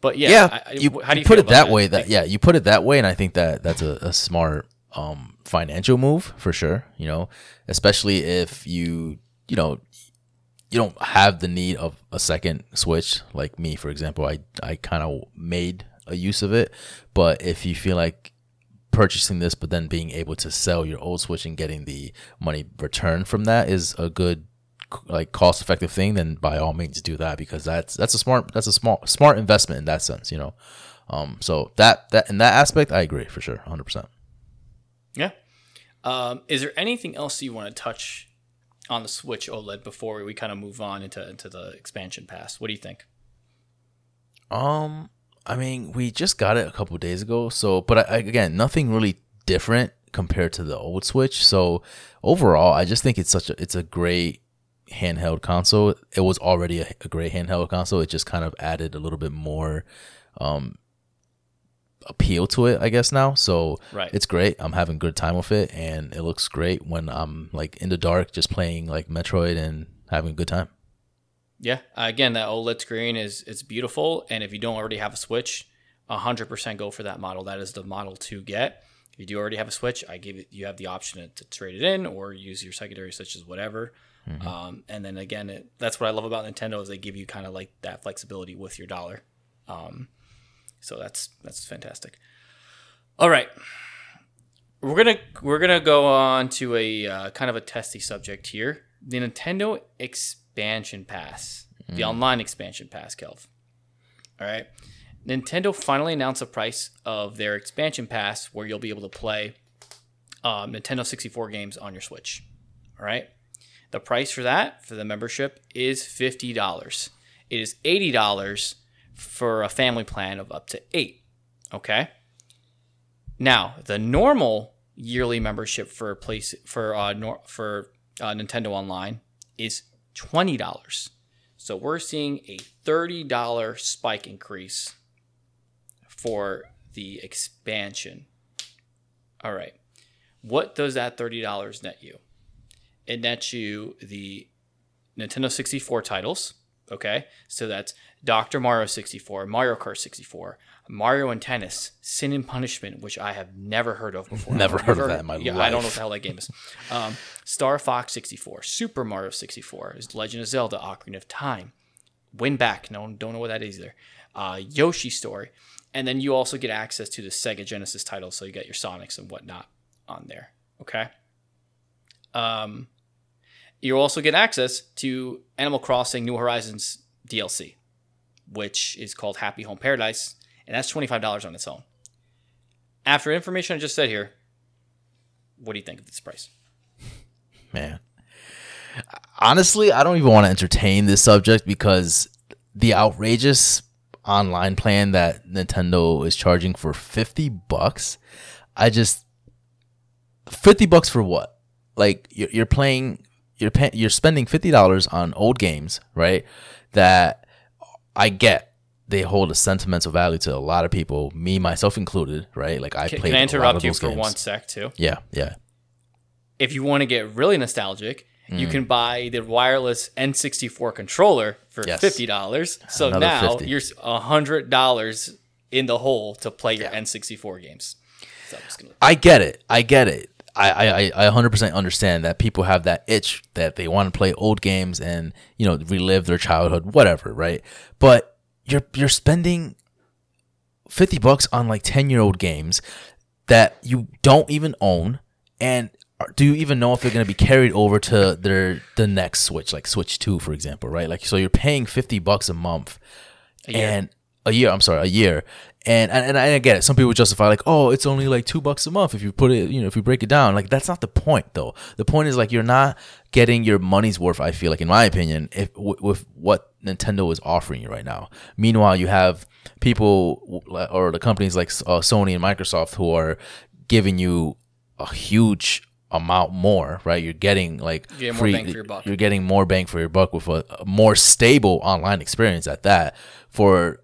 but yeah, yeah, I- you, how do you you put it that about way. That yeah, you put it that way, and I think that that's a, a smart um, financial move for sure. You know, especially if you you know you don't have the need of a second switch like me, for example. I I kind of made a use of it, but if you feel like purchasing this but then being able to sell your old switch and getting the money returned from that is a good like cost effective thing then by all means do that because that's that's a smart that's a small smart investment in that sense you know um so that that in that aspect i agree for sure 100% Yeah. Um, is there anything else you want to touch on the Switch OLED before we kind of move on into into the expansion pass? What do you think? Um, I mean, we just got it a couple days ago, so but I, I, again, nothing really different compared to the old Switch. So overall, I just think it's such a it's a great handheld console. It was already a, a great handheld console. It just kind of added a little bit more um appeal to it, I guess now. So Right. it's great. I'm having good time with it, and it looks great when I'm like in the dark, just playing like Metroid and having a good time. Yeah. Uh, again, that OLED screen is it's beautiful, and if you don't already have a Switch, hundred percent go for that model. That is the model to get. If you do already have a Switch, I give it. You have the option to, trade it in or use your secondary switches, whatever. Um, and then again, it, that's what I love about Nintendo is they give you kind of like that flexibility with your dollar. Um, so that's that's fantastic. All right, we're gonna we're gonna go on to a uh, kind of a testy subject here: the Nintendo expansion pass, the online expansion pass, Kelv. All right, Nintendo finally announced the price of their expansion pass, where you'll be able to play um, Nintendo 64 games on your Switch. All right, the price for that for the membership is fifty dollars. It is eighty dollars for a family plan of up to eight. Okay. Now the normal yearly membership for place for uh nor- for uh, Nintendo Online is twenty dollars. So we're seeing a thirty dollar spike increase for the expansion. All right. What does that $30 net you? It nets you the Nintendo 64 titles. Okay. So that's Dr. Mario 64, Mario Kart 64, Mario and Tennis, Sin and Punishment, which I have never heard of before. Never heard of that in my yeah, I don't know what the hell that game is. Um, Star Fox 64, Super Mario 64, is Legend of Zelda Ocarina of Time, WinBack, no don't know what that is either. Uh, Yoshi Story. And then you also get access to the Sega Genesis titles, so you got your Sonics and whatnot on there. Okay. Um, you also get access to Animal Crossing New Horizons DLC, which is called Happy Home Paradise, and that's twenty five dollars on its own. After information I just said here, what do you think of this price? man. Honestly, I don't even want to entertain this subject because the outrageous online plan that Nintendo is charging for 50 bucks, I just 50 bucks for what? Like you're playing you're pay, you're spending $50 on old games, right? That I get they hold a sentimental value to a lot of people, me myself included, right? Like I Can, played can I interrupt you for games. one sec too? Yeah, yeah. If you want to get really nostalgic, Mm. you can buy the wireless N64 controller for Yes. fifty dollars. So Another now 50. you're hundred dollars in the hole to play your N64 games. So I'm just gonna I get it. I get it. I, I, I 100% understand that people have that itch that they want to play old games and, you know, relive their childhood, whatever, right? But you're you're spending 50 bucks on like 10 year old games that you don't even own and do you even know if they're going to be carried over to their the next switch like switch 2 for example right like so you're paying 50 bucks a month year. and a year i'm sorry a year and, and and i get it. Some people justify like oh it's only like two bucks a month if you put it you know if you break it down. Like that's not the point though. The point is like you're not getting your money's worth i feel like in my opinion if w- with what nintendo is offering you right now. Meanwhile you have people w- or the companies like uh, sony and microsoft who are giving you a huge amount more right? You're getting like You get for your buck. you're getting more bang for your buck with a, a more stable online experience at that for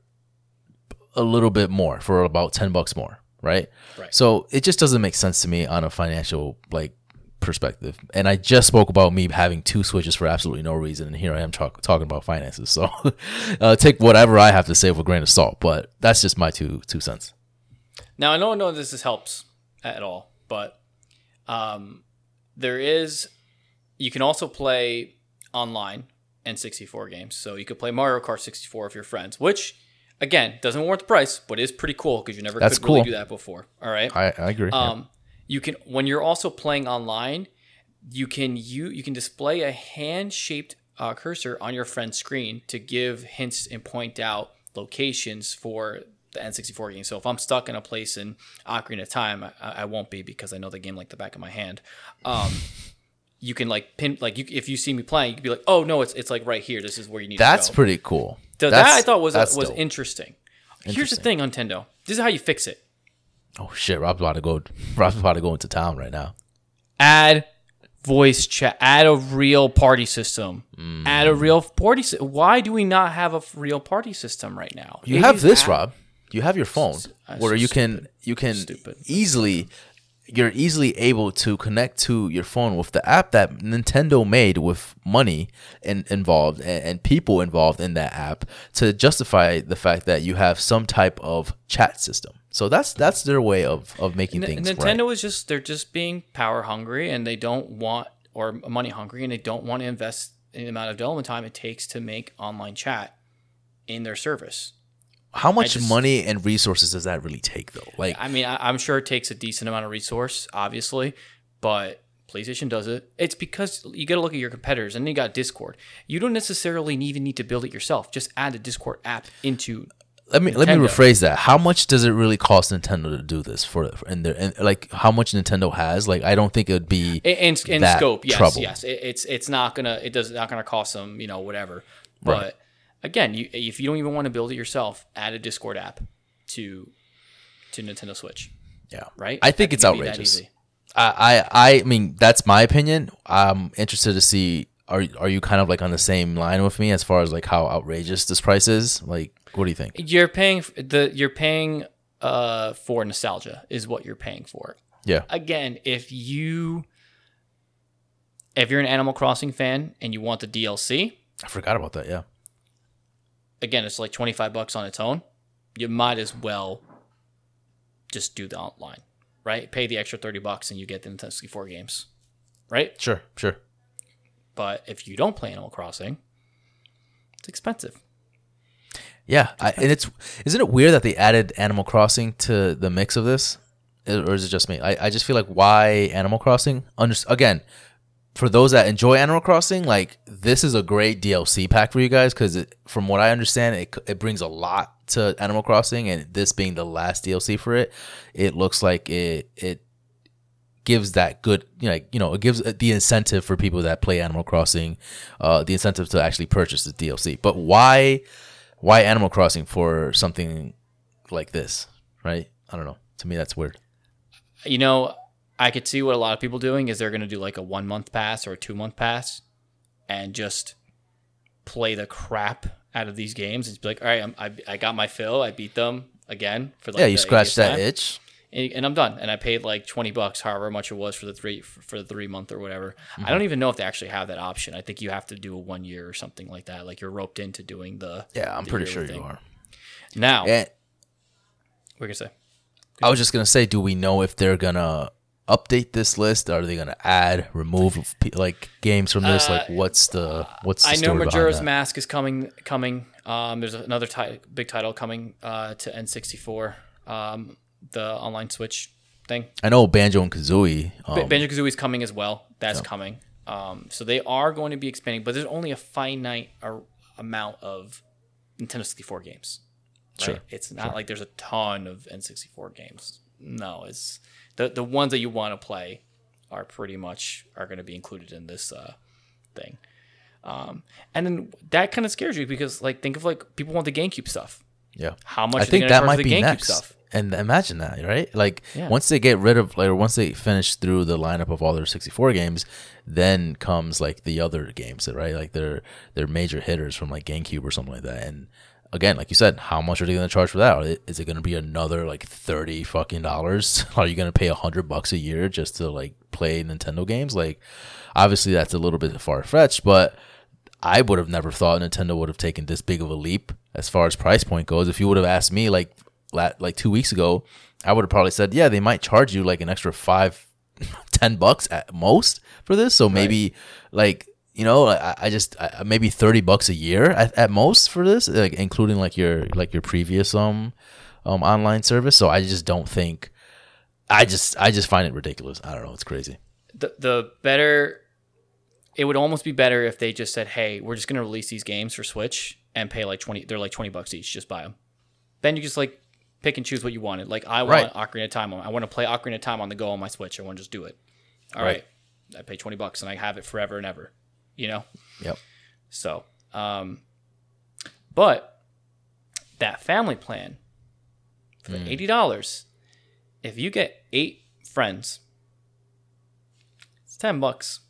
a little bit more for about 10 bucks more right Right. so it just doesn't make sense to me on a financial like perspective and i just spoke about me having two switches for absolutely no reason and here i am talk- talking about finances so uh, take whatever i have to say with a grain of salt but that's just my two two cents Now I don't know if this is helps at all, but um, there is. You can also play online N64 games, so you could play Mario Kart 64 with your friends, which again doesn't warrant the price, but is pretty cool because you never That's could really do that before. All right. i, I agree yeah. Um, you can when you're also playing online, you can you you can display a hand shaped uh, cursor on your friend's screen to give hints and point out locations for the N64 game. So if I'm stuck in a place in Ocarina of Time, I, I won't be because I know the game like the back of my hand. Um, you can like pin like you, if you see me playing, you can be like, oh no, it's it's like right here. This is where you need that's to go. pretty cool So That's- that I thought was that's was dope. interesting. Here's the thing, Nintendo. This is how you fix it. oh shit rob's about to go rob's about to go into town right now add voice chat, add a real party system, Mm. add a real party. sy- Why do we not have a f- real party system right now? You It have this, add- Rob. You have your phone That's where so you can you can Stupid. easily you're easily able to connect to your phone with the app that Nintendo made with money in, involved and, and people involved in that app to justify the fact that you have some type of chat system. So that's that's their way of, of making N- things Nintendo right. is just they're just being power hungry and they don't want or money hungry and they don't want to invest in the amount of development time it takes to make online chat in their service. How much just- money and resources does that really take though? Like I mean, I, I'm sure it takes a decent amount of resource, obviously, but PlayStation does it. It's because you got to look at your competitors, and then you got Discord. You don't necessarily even need to build it yourself. Just add the Discord app into. let me let me rephrase that. How much does it really cost Nintendo to do this for in their and like how much Nintendo has? Like I don't think it would be In, in, in scope, yes, trouble. yes, it, it's it's not gonna it does not gonna cost them, you know, whatever. But again, you, if you don't even want to build it yourself, add a Discord app to to Nintendo Switch. Yeah. Right? I think it's that outrageous. I, I I mean that's my opinion. I'm interested to see are are you kind of like on the same line with me as far as like how outrageous this price is? Like what do you think? You're paying the you're paying uh for nostalgia is what you're paying for. Yeah. Again, if you if you're an Animal Crossing fan and you want the DLC, I forgot about that. Yeah. Again, it's like 25 bucks on its own. You might as well just do the online, right? Pay the extra 30 bucks and you get the Nintendo 64 games, right? Sure, sure. But if you don't play Animal Crossing, it's expensive. Yeah, I, and it's isn't it weird that they added Animal Crossing to the mix of this, or is it just me? I, I just feel like why Animal Crossing? Under, again, for those that enjoy Animal Crossing, like this is a great DLC pack for you guys because from what I understand, it it brings a lot to Animal Crossing, and this being the last DLC for it, it looks like it it gives that good you know, like you know it gives the incentive for people that play Animal Crossing, uh, the incentive to actually purchase the DLC. But why? why Animal Crossing for something like this, right? I don't know. To me, that's weird. You know, I could see what a lot of people doing is they're going to do like a one month pass or a two month pass and just play the crap out of these games and be like, all right, I'm, I, I got my fill. I beat them again for like yeah, you scratched that time. itch. and I'm done. And I paid like twenty bucks, however much it was for the three for the three month or whatever. Mm-hmm. I don't even know if they actually have that option. I think you have to do a one year or something like that. Like you're roped into doing the Yeah, I'm the pretty sure you are. Now, And we're gonna say I was just gonna say, do we know if they're gonna update this list? Are they gonna add, remove like games from this? like, what's the what's the Uh, I know Majora's? Mask is coming. Coming. Um, there's another ti- big title coming uh, to N64. Um, the online Switch thing. I know Banjo and Kazooie. Ba- Um, Banjo Kazooie is coming as well. That's coming. Um, so they are going to be expanding, but there's only a finite ar- amount of Nintendo 64 games. Right? Sure, It's not like there's a ton of N64 games. No, it's the the ones that you want to play are pretty much are going to be included in this uh, thing. Um, and then that kind of scares you because like think of like people want the GameCube stuff. yeah, How much I are think that might the be GameCube next. stuff? And imagine that, right? Like Yeah. once they get rid of, like, or once they finish through the lineup of all their 64 games, then comes like the other games, right? Like their their major hitters from like GameCube or something like that. And again, like you said, how much are they going to charge for that? Is it going to be another like 30 fucking dollars? Are you going to pay a hundred bucks a year just to like play Nintendo games? Like, obviously that's a little bit far fetched, but I would have never thought Nintendo would have taken this big of a leap as far as price point goes. If you would have asked me like like two weeks ago, I would have probably said, yeah, they might charge you like an extra five, ten bucks at most for this. So maybe like you know, I, I just I, maybe thirty bucks a year at, at most for this, like including like your like your previous um um online service. So I just don't think. I just I just find it ridiculous. I don't know. It's crazy. the the better it would almost be better if they just said, "Hey, we're just going to release these games for Switch and pay like 20 they're like 20 bucks each, just buy them." Then you just like pick and choose what you wanted. Like I want Right. Ocarina of Time on. I want to play Ocarina of Time on the go on my Switch. I want to just do it. All right. I pay 20 bucks and I have it forever and ever, you know? Yep. So, um but that family plan for the Mm. $80, if you get 8 friends, it's 10 bucks.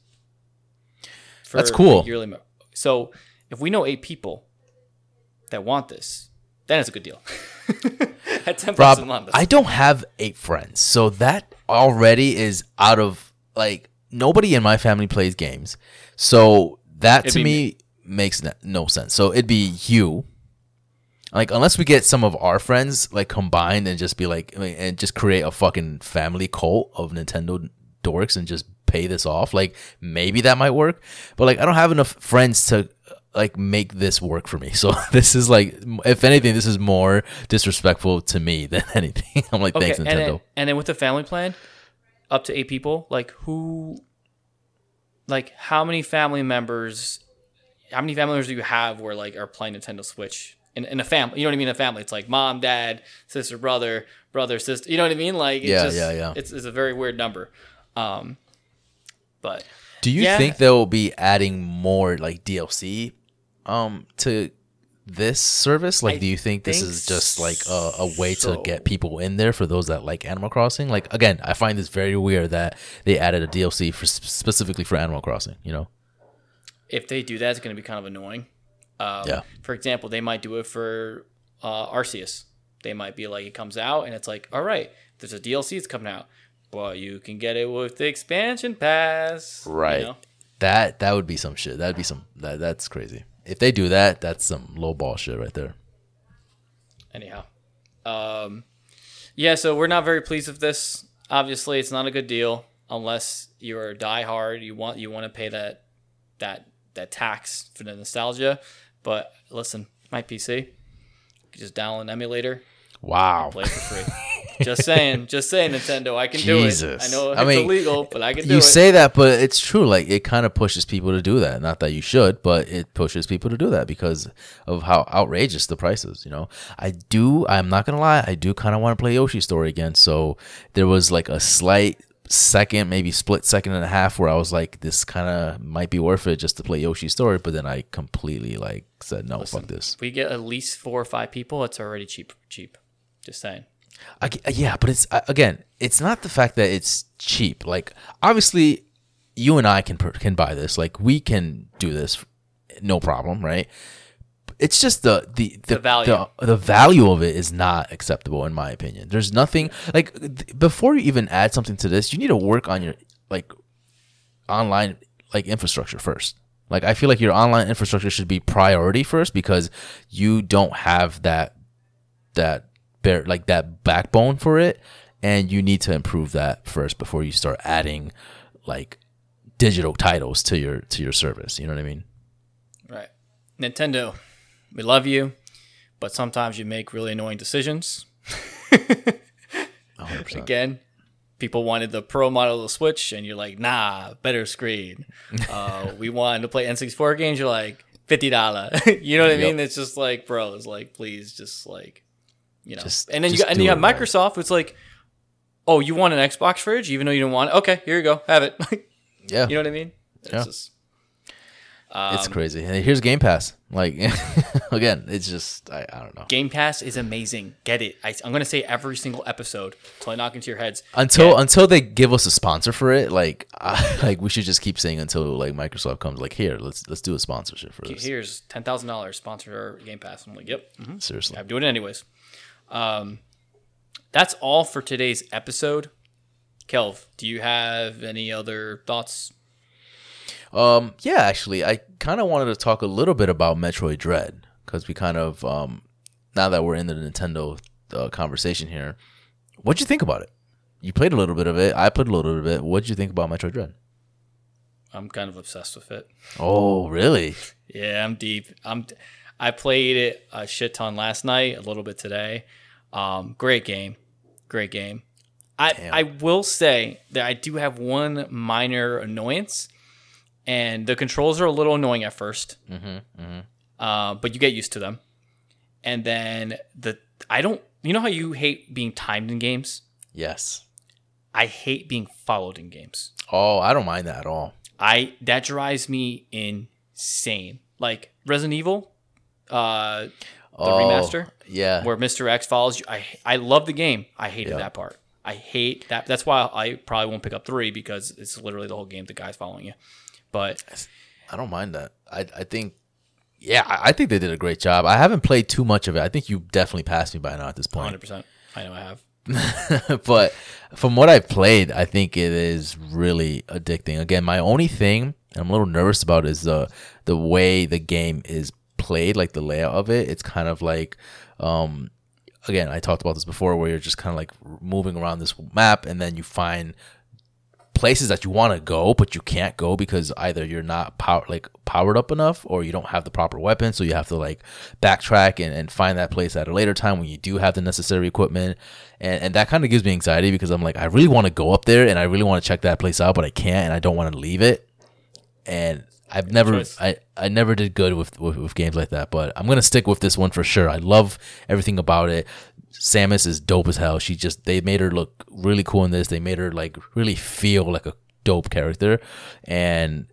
For That's cool. Yearly mo- so, if we know 8 people that want this, then it's a good deal. At 10 bucks a Rob, month. I don't have eight friends, so that already is out of like nobody in my family plays games, so that It'd to be me makes no, sense. So it'd be you, like unless we get some of our friends like combined and just be like and just create a fucking family cult of Nintendo dorks and just pay this off. Like maybe that might work, but like I don't have enough friends to like make this work for me. So this is like, if anything, this is more disrespectful to me than anything. I'm like, thanks and Nintendo. then, and then with the family plan, up to eight people, like who, like how many family members, how many family members do you have where like are playing Nintendo Switch in, in a family? You know what I mean? A family, it's like mom, dad, sister, brother, brother, sister. You know what I mean? Like, it's Yeah, just, yeah, yeah. It's, it's a very weird number. Um, but Do you Yeah. think they'll be adding more like DLC um to this service? Like, I do you think this is just like a, a way so. to get people in there for those that like Animal Crossing? Like, again, I find this very weird that they added a DLC for specifically for Animal Crossing. You know? if they do that, it's going to be kind of annoying. Um, Yeah. For example, they might do it for uh, Arceus. They might be like, it comes out and it's like, all right, there's a DLC that's coming out, but you can get it with the expansion pass. you Right. know? That that would be some shit. That'd be some that that's crazy. If they do that, that's some low ball shit right there. Anyhow, um, yeah. So we're not very pleased with this. Obviously, it's not a good deal unless you're diehard. You want you want to pay that that that tax for the nostalgia. But listen, my PC, just download an emulator, Wow. play it for free. just saying, just saying, Nintendo, I can do it. I know it's I mean, illegal, but I can do you it. You say that, but it's true. Like it kind of pushes people to do that. Not that you should, but it pushes people to do that because of how outrageous the price is. You know, I do. I'm not gonna lie. I do kind of want to play Yoshi's Story again. So there was like a slight second, maybe split second and a half, where I was like, this kind of might be worth it just to play Yoshi's Story. But then I completely like said, no, fuck this. we get at least four or five people. It's already cheap. Cheap. Just saying. I yeah, but it's again, it's not the fact that it's cheap. Like obviously, you and I can can buy this. Like we can do this, no problem, right? It's just the the the, The value. the, the value of it is not acceptable in my opinion. There's nothing like th- before you even add something to this, you need to work on your like online like infrastructure first. Like I feel like your online infrastructure should be priority first because you don't have that that like that backbone for it and you need to improve that first before you start adding like digital titles to your to your service you know what i mean Right. Nintendo, we love you, but sometimes you make really annoying decisions. 100% Again, people wanted the Pro model of the Switch, and you're like, nah, better screen. Uh, we wanted to play N64 games, you're like, $50. you know what I mean? It's just like, bro, it's like, please, just like, you know. Just- and then you got, and you have. Microsoft, it's like, oh, you want an Xbox fridge, even though you don't want it? Okay, here you go, have it. yeah you know what I mean? It's Yeah. just, it's crazy and here's game pass like again it's just I, I don't know Game Pass is amazing. Get it. I, I'm going to say every single episode until I knock into your heads. until Get- until they give us a sponsor for it like I, like we should just keep saying until like microsoft comes like here let's let's do a sponsorship for this here's ten thousand dollars sponsor our Game Pass. I'm like, yep, mhm. seriously I'm doing it anyways. Um, that's all for today's episode. Kelv, do you have any other thoughts? Um, yeah, actually, I kind of wanted to talk a little bit about Metroid Dread because we kind of um, now that we're in the Nintendo uh, conversation here, what'd you think about it? You played a little bit of it. I played a little bit of it. What'd you think about Metroid Dread? I'm kind of obsessed with it. Oh, really? Yeah, I'm deep. I'm. I played it a shit ton last night, a little bit today. Um, great game, great game. I Damn. I will say that I do have one minor annoyance, and the controls are a little annoying at 1st Mm-hmm, uh, but you get used to them. And then the I don't. You know how you hate being timed in games? Yes. I hate being followed in games. Oh, I don't mind that at all. I that drives me insane. Like Resident Evil, uh, the Oh, remaster Yeah. where Mr. X follows you. I I love the game. I hated Yeah. that part. I hate that. That's why I probably won't pick up three because it's literally the whole game. The guy's following you. But I don't mind that. I I think. Yeah, I think they did a great job. I haven't played too much of it. I think you definitely passed me by now at this point. 100. percent I know I have. but from what I've played, I think it is really addicting. Again, my only thing I'm a little nervous about is the the way the game is played, like the layout of it. It's kind of like um again, I talked about this before where you're just kind of like moving around this map and then you find places that you want to go but you can't go because either you're not power like powered up enough or you don't have the proper weapon so you have to like backtrack and, and find that place at a later time when you do have the necessary equipment and, and that kind of gives me anxiety because i'm like i really want to go up there and i really want to check that place out but i can't and i don't want to leave it and I've never choice. I, I never did good with, with with games like that, but I'm gonna stick with this one for sure. I love everything about it. Samus is dope as hell. She just they made her look really cool in this. They made her like really feel like a dope character, and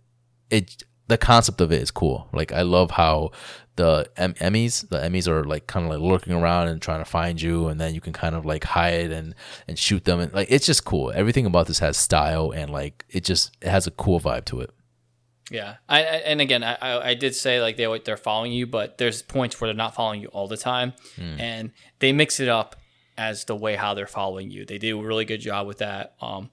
it the concept of it is cool. Like I love how the em- Emmys, the Emmys are like kind of like lurking around and trying to find you, and then you can kind of like hide and and shoot them, and like it's just cool. Everything about this has style and like it just it has a cool vibe to it. Yeah, I, I and again, I, I did say like they they're following you, but there's points where they're not following you all the time, and they mix it up as the way how they're following you. They do a really good job with that. Um,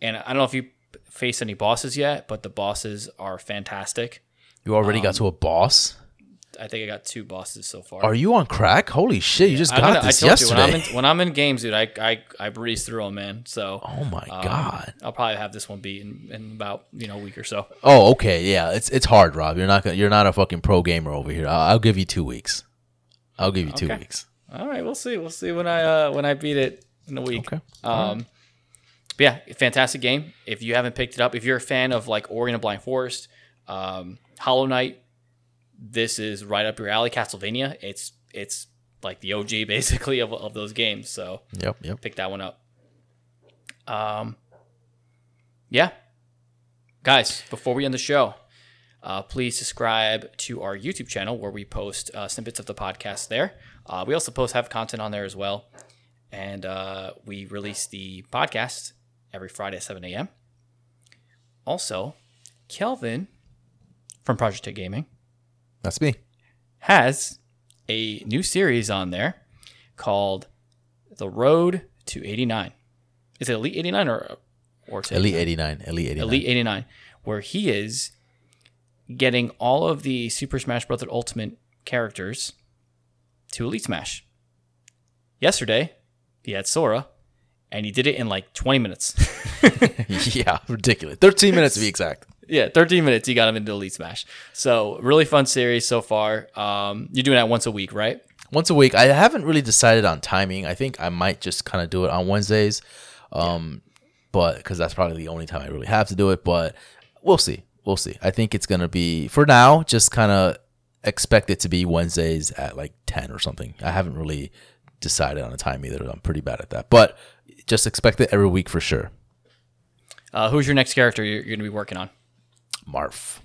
and I don't know if you face any bosses yet, but the bosses are fantastic. You already got to a boss. I think I got two bosses so far. Are you on crack? Holy shit! You just I, got gotta- I this told yesterday. you when I'm in when I'm in games, dude, I I, I breeze through them, man. So oh my um, god. I'll probably have this one beat in, in about you know a week or so. Oh, okay, yeah. It's it's hard, Rob. You're not gonna, you're not a fucking pro gamer over here. I'll, I'll give you two weeks. I'll give you two Okay. weeks. All right, we'll see. We'll see when I uh, when I beat it in a week. Okay. Um, but yeah, fantastic game. If you haven't picked it up, if you're a fan of like Ori and the Blind Forest, um, Hollow Knight, this is right up your alley. Castlevania, it's it's like the OG basically of, of those games. So Yep, yep. pick that one up. Um, yeah, guys. Before we end the show, uh, please subscribe to our YouTube channel where we post uh, snippets of the podcast. There, uh, we also post have content on there as well, and uh, we release the podcast every Friday at seven a.m. Also, Kelvin from Project Tech Gaming That's me. has a new series on there called The Road to 89. Is it Elite 89 or or to Elite 89. Elite 89. Elite 89 where he is getting all of the Super Smash Bros. Ultimate characters to Elite Smash. Yesterday, he had Sora and he did it in like 20 minutes. yeah, ridiculous. 13 minutes to be exact. Yeah, 13 minutes he got him into Elite Smash. So, really fun series so far. Um, you're doing that once a week, right? Once a week. I haven't really decided on timing. I think I might just kind of do it on Wednesdays. Um, but because that's probably the only time I really have to do it. But we'll see. We'll see. I think it's gonna be for now. Just kind of expect it to be Wednesdays at like 10 or something. I haven't really decided on a time either. I'm pretty bad at that. But just expect it every week for sure. Uh, who's your next character you're, you're going to be working on? Marth.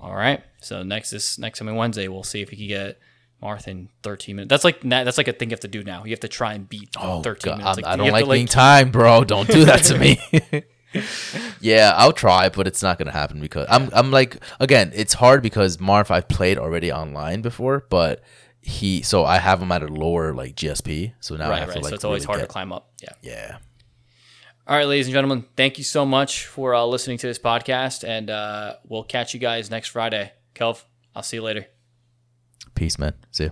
All right. So next this next coming Wednesday, we'll see if we can get Marth in 13 minutes. That's like that's like a thing you have to do now. You have to try and beat Oh, 13 God, minutes. Like, I don't like to, being timed, bro. Don't do that to me. yeah, I'll try, but it's not gonna happen because I'm I'm like again, it's hard because Marv I've played already online before, but he so I have him at a lower like GSP, so now I right, have right. to like so it's always really hard get- to climb up. Yeah. Yeah. All right, ladies and gentlemen, thank you so much for uh, listening to this podcast, and uh, we'll catch you guys next Friday. Kelv, I'll see you later. Peace, man. See ya.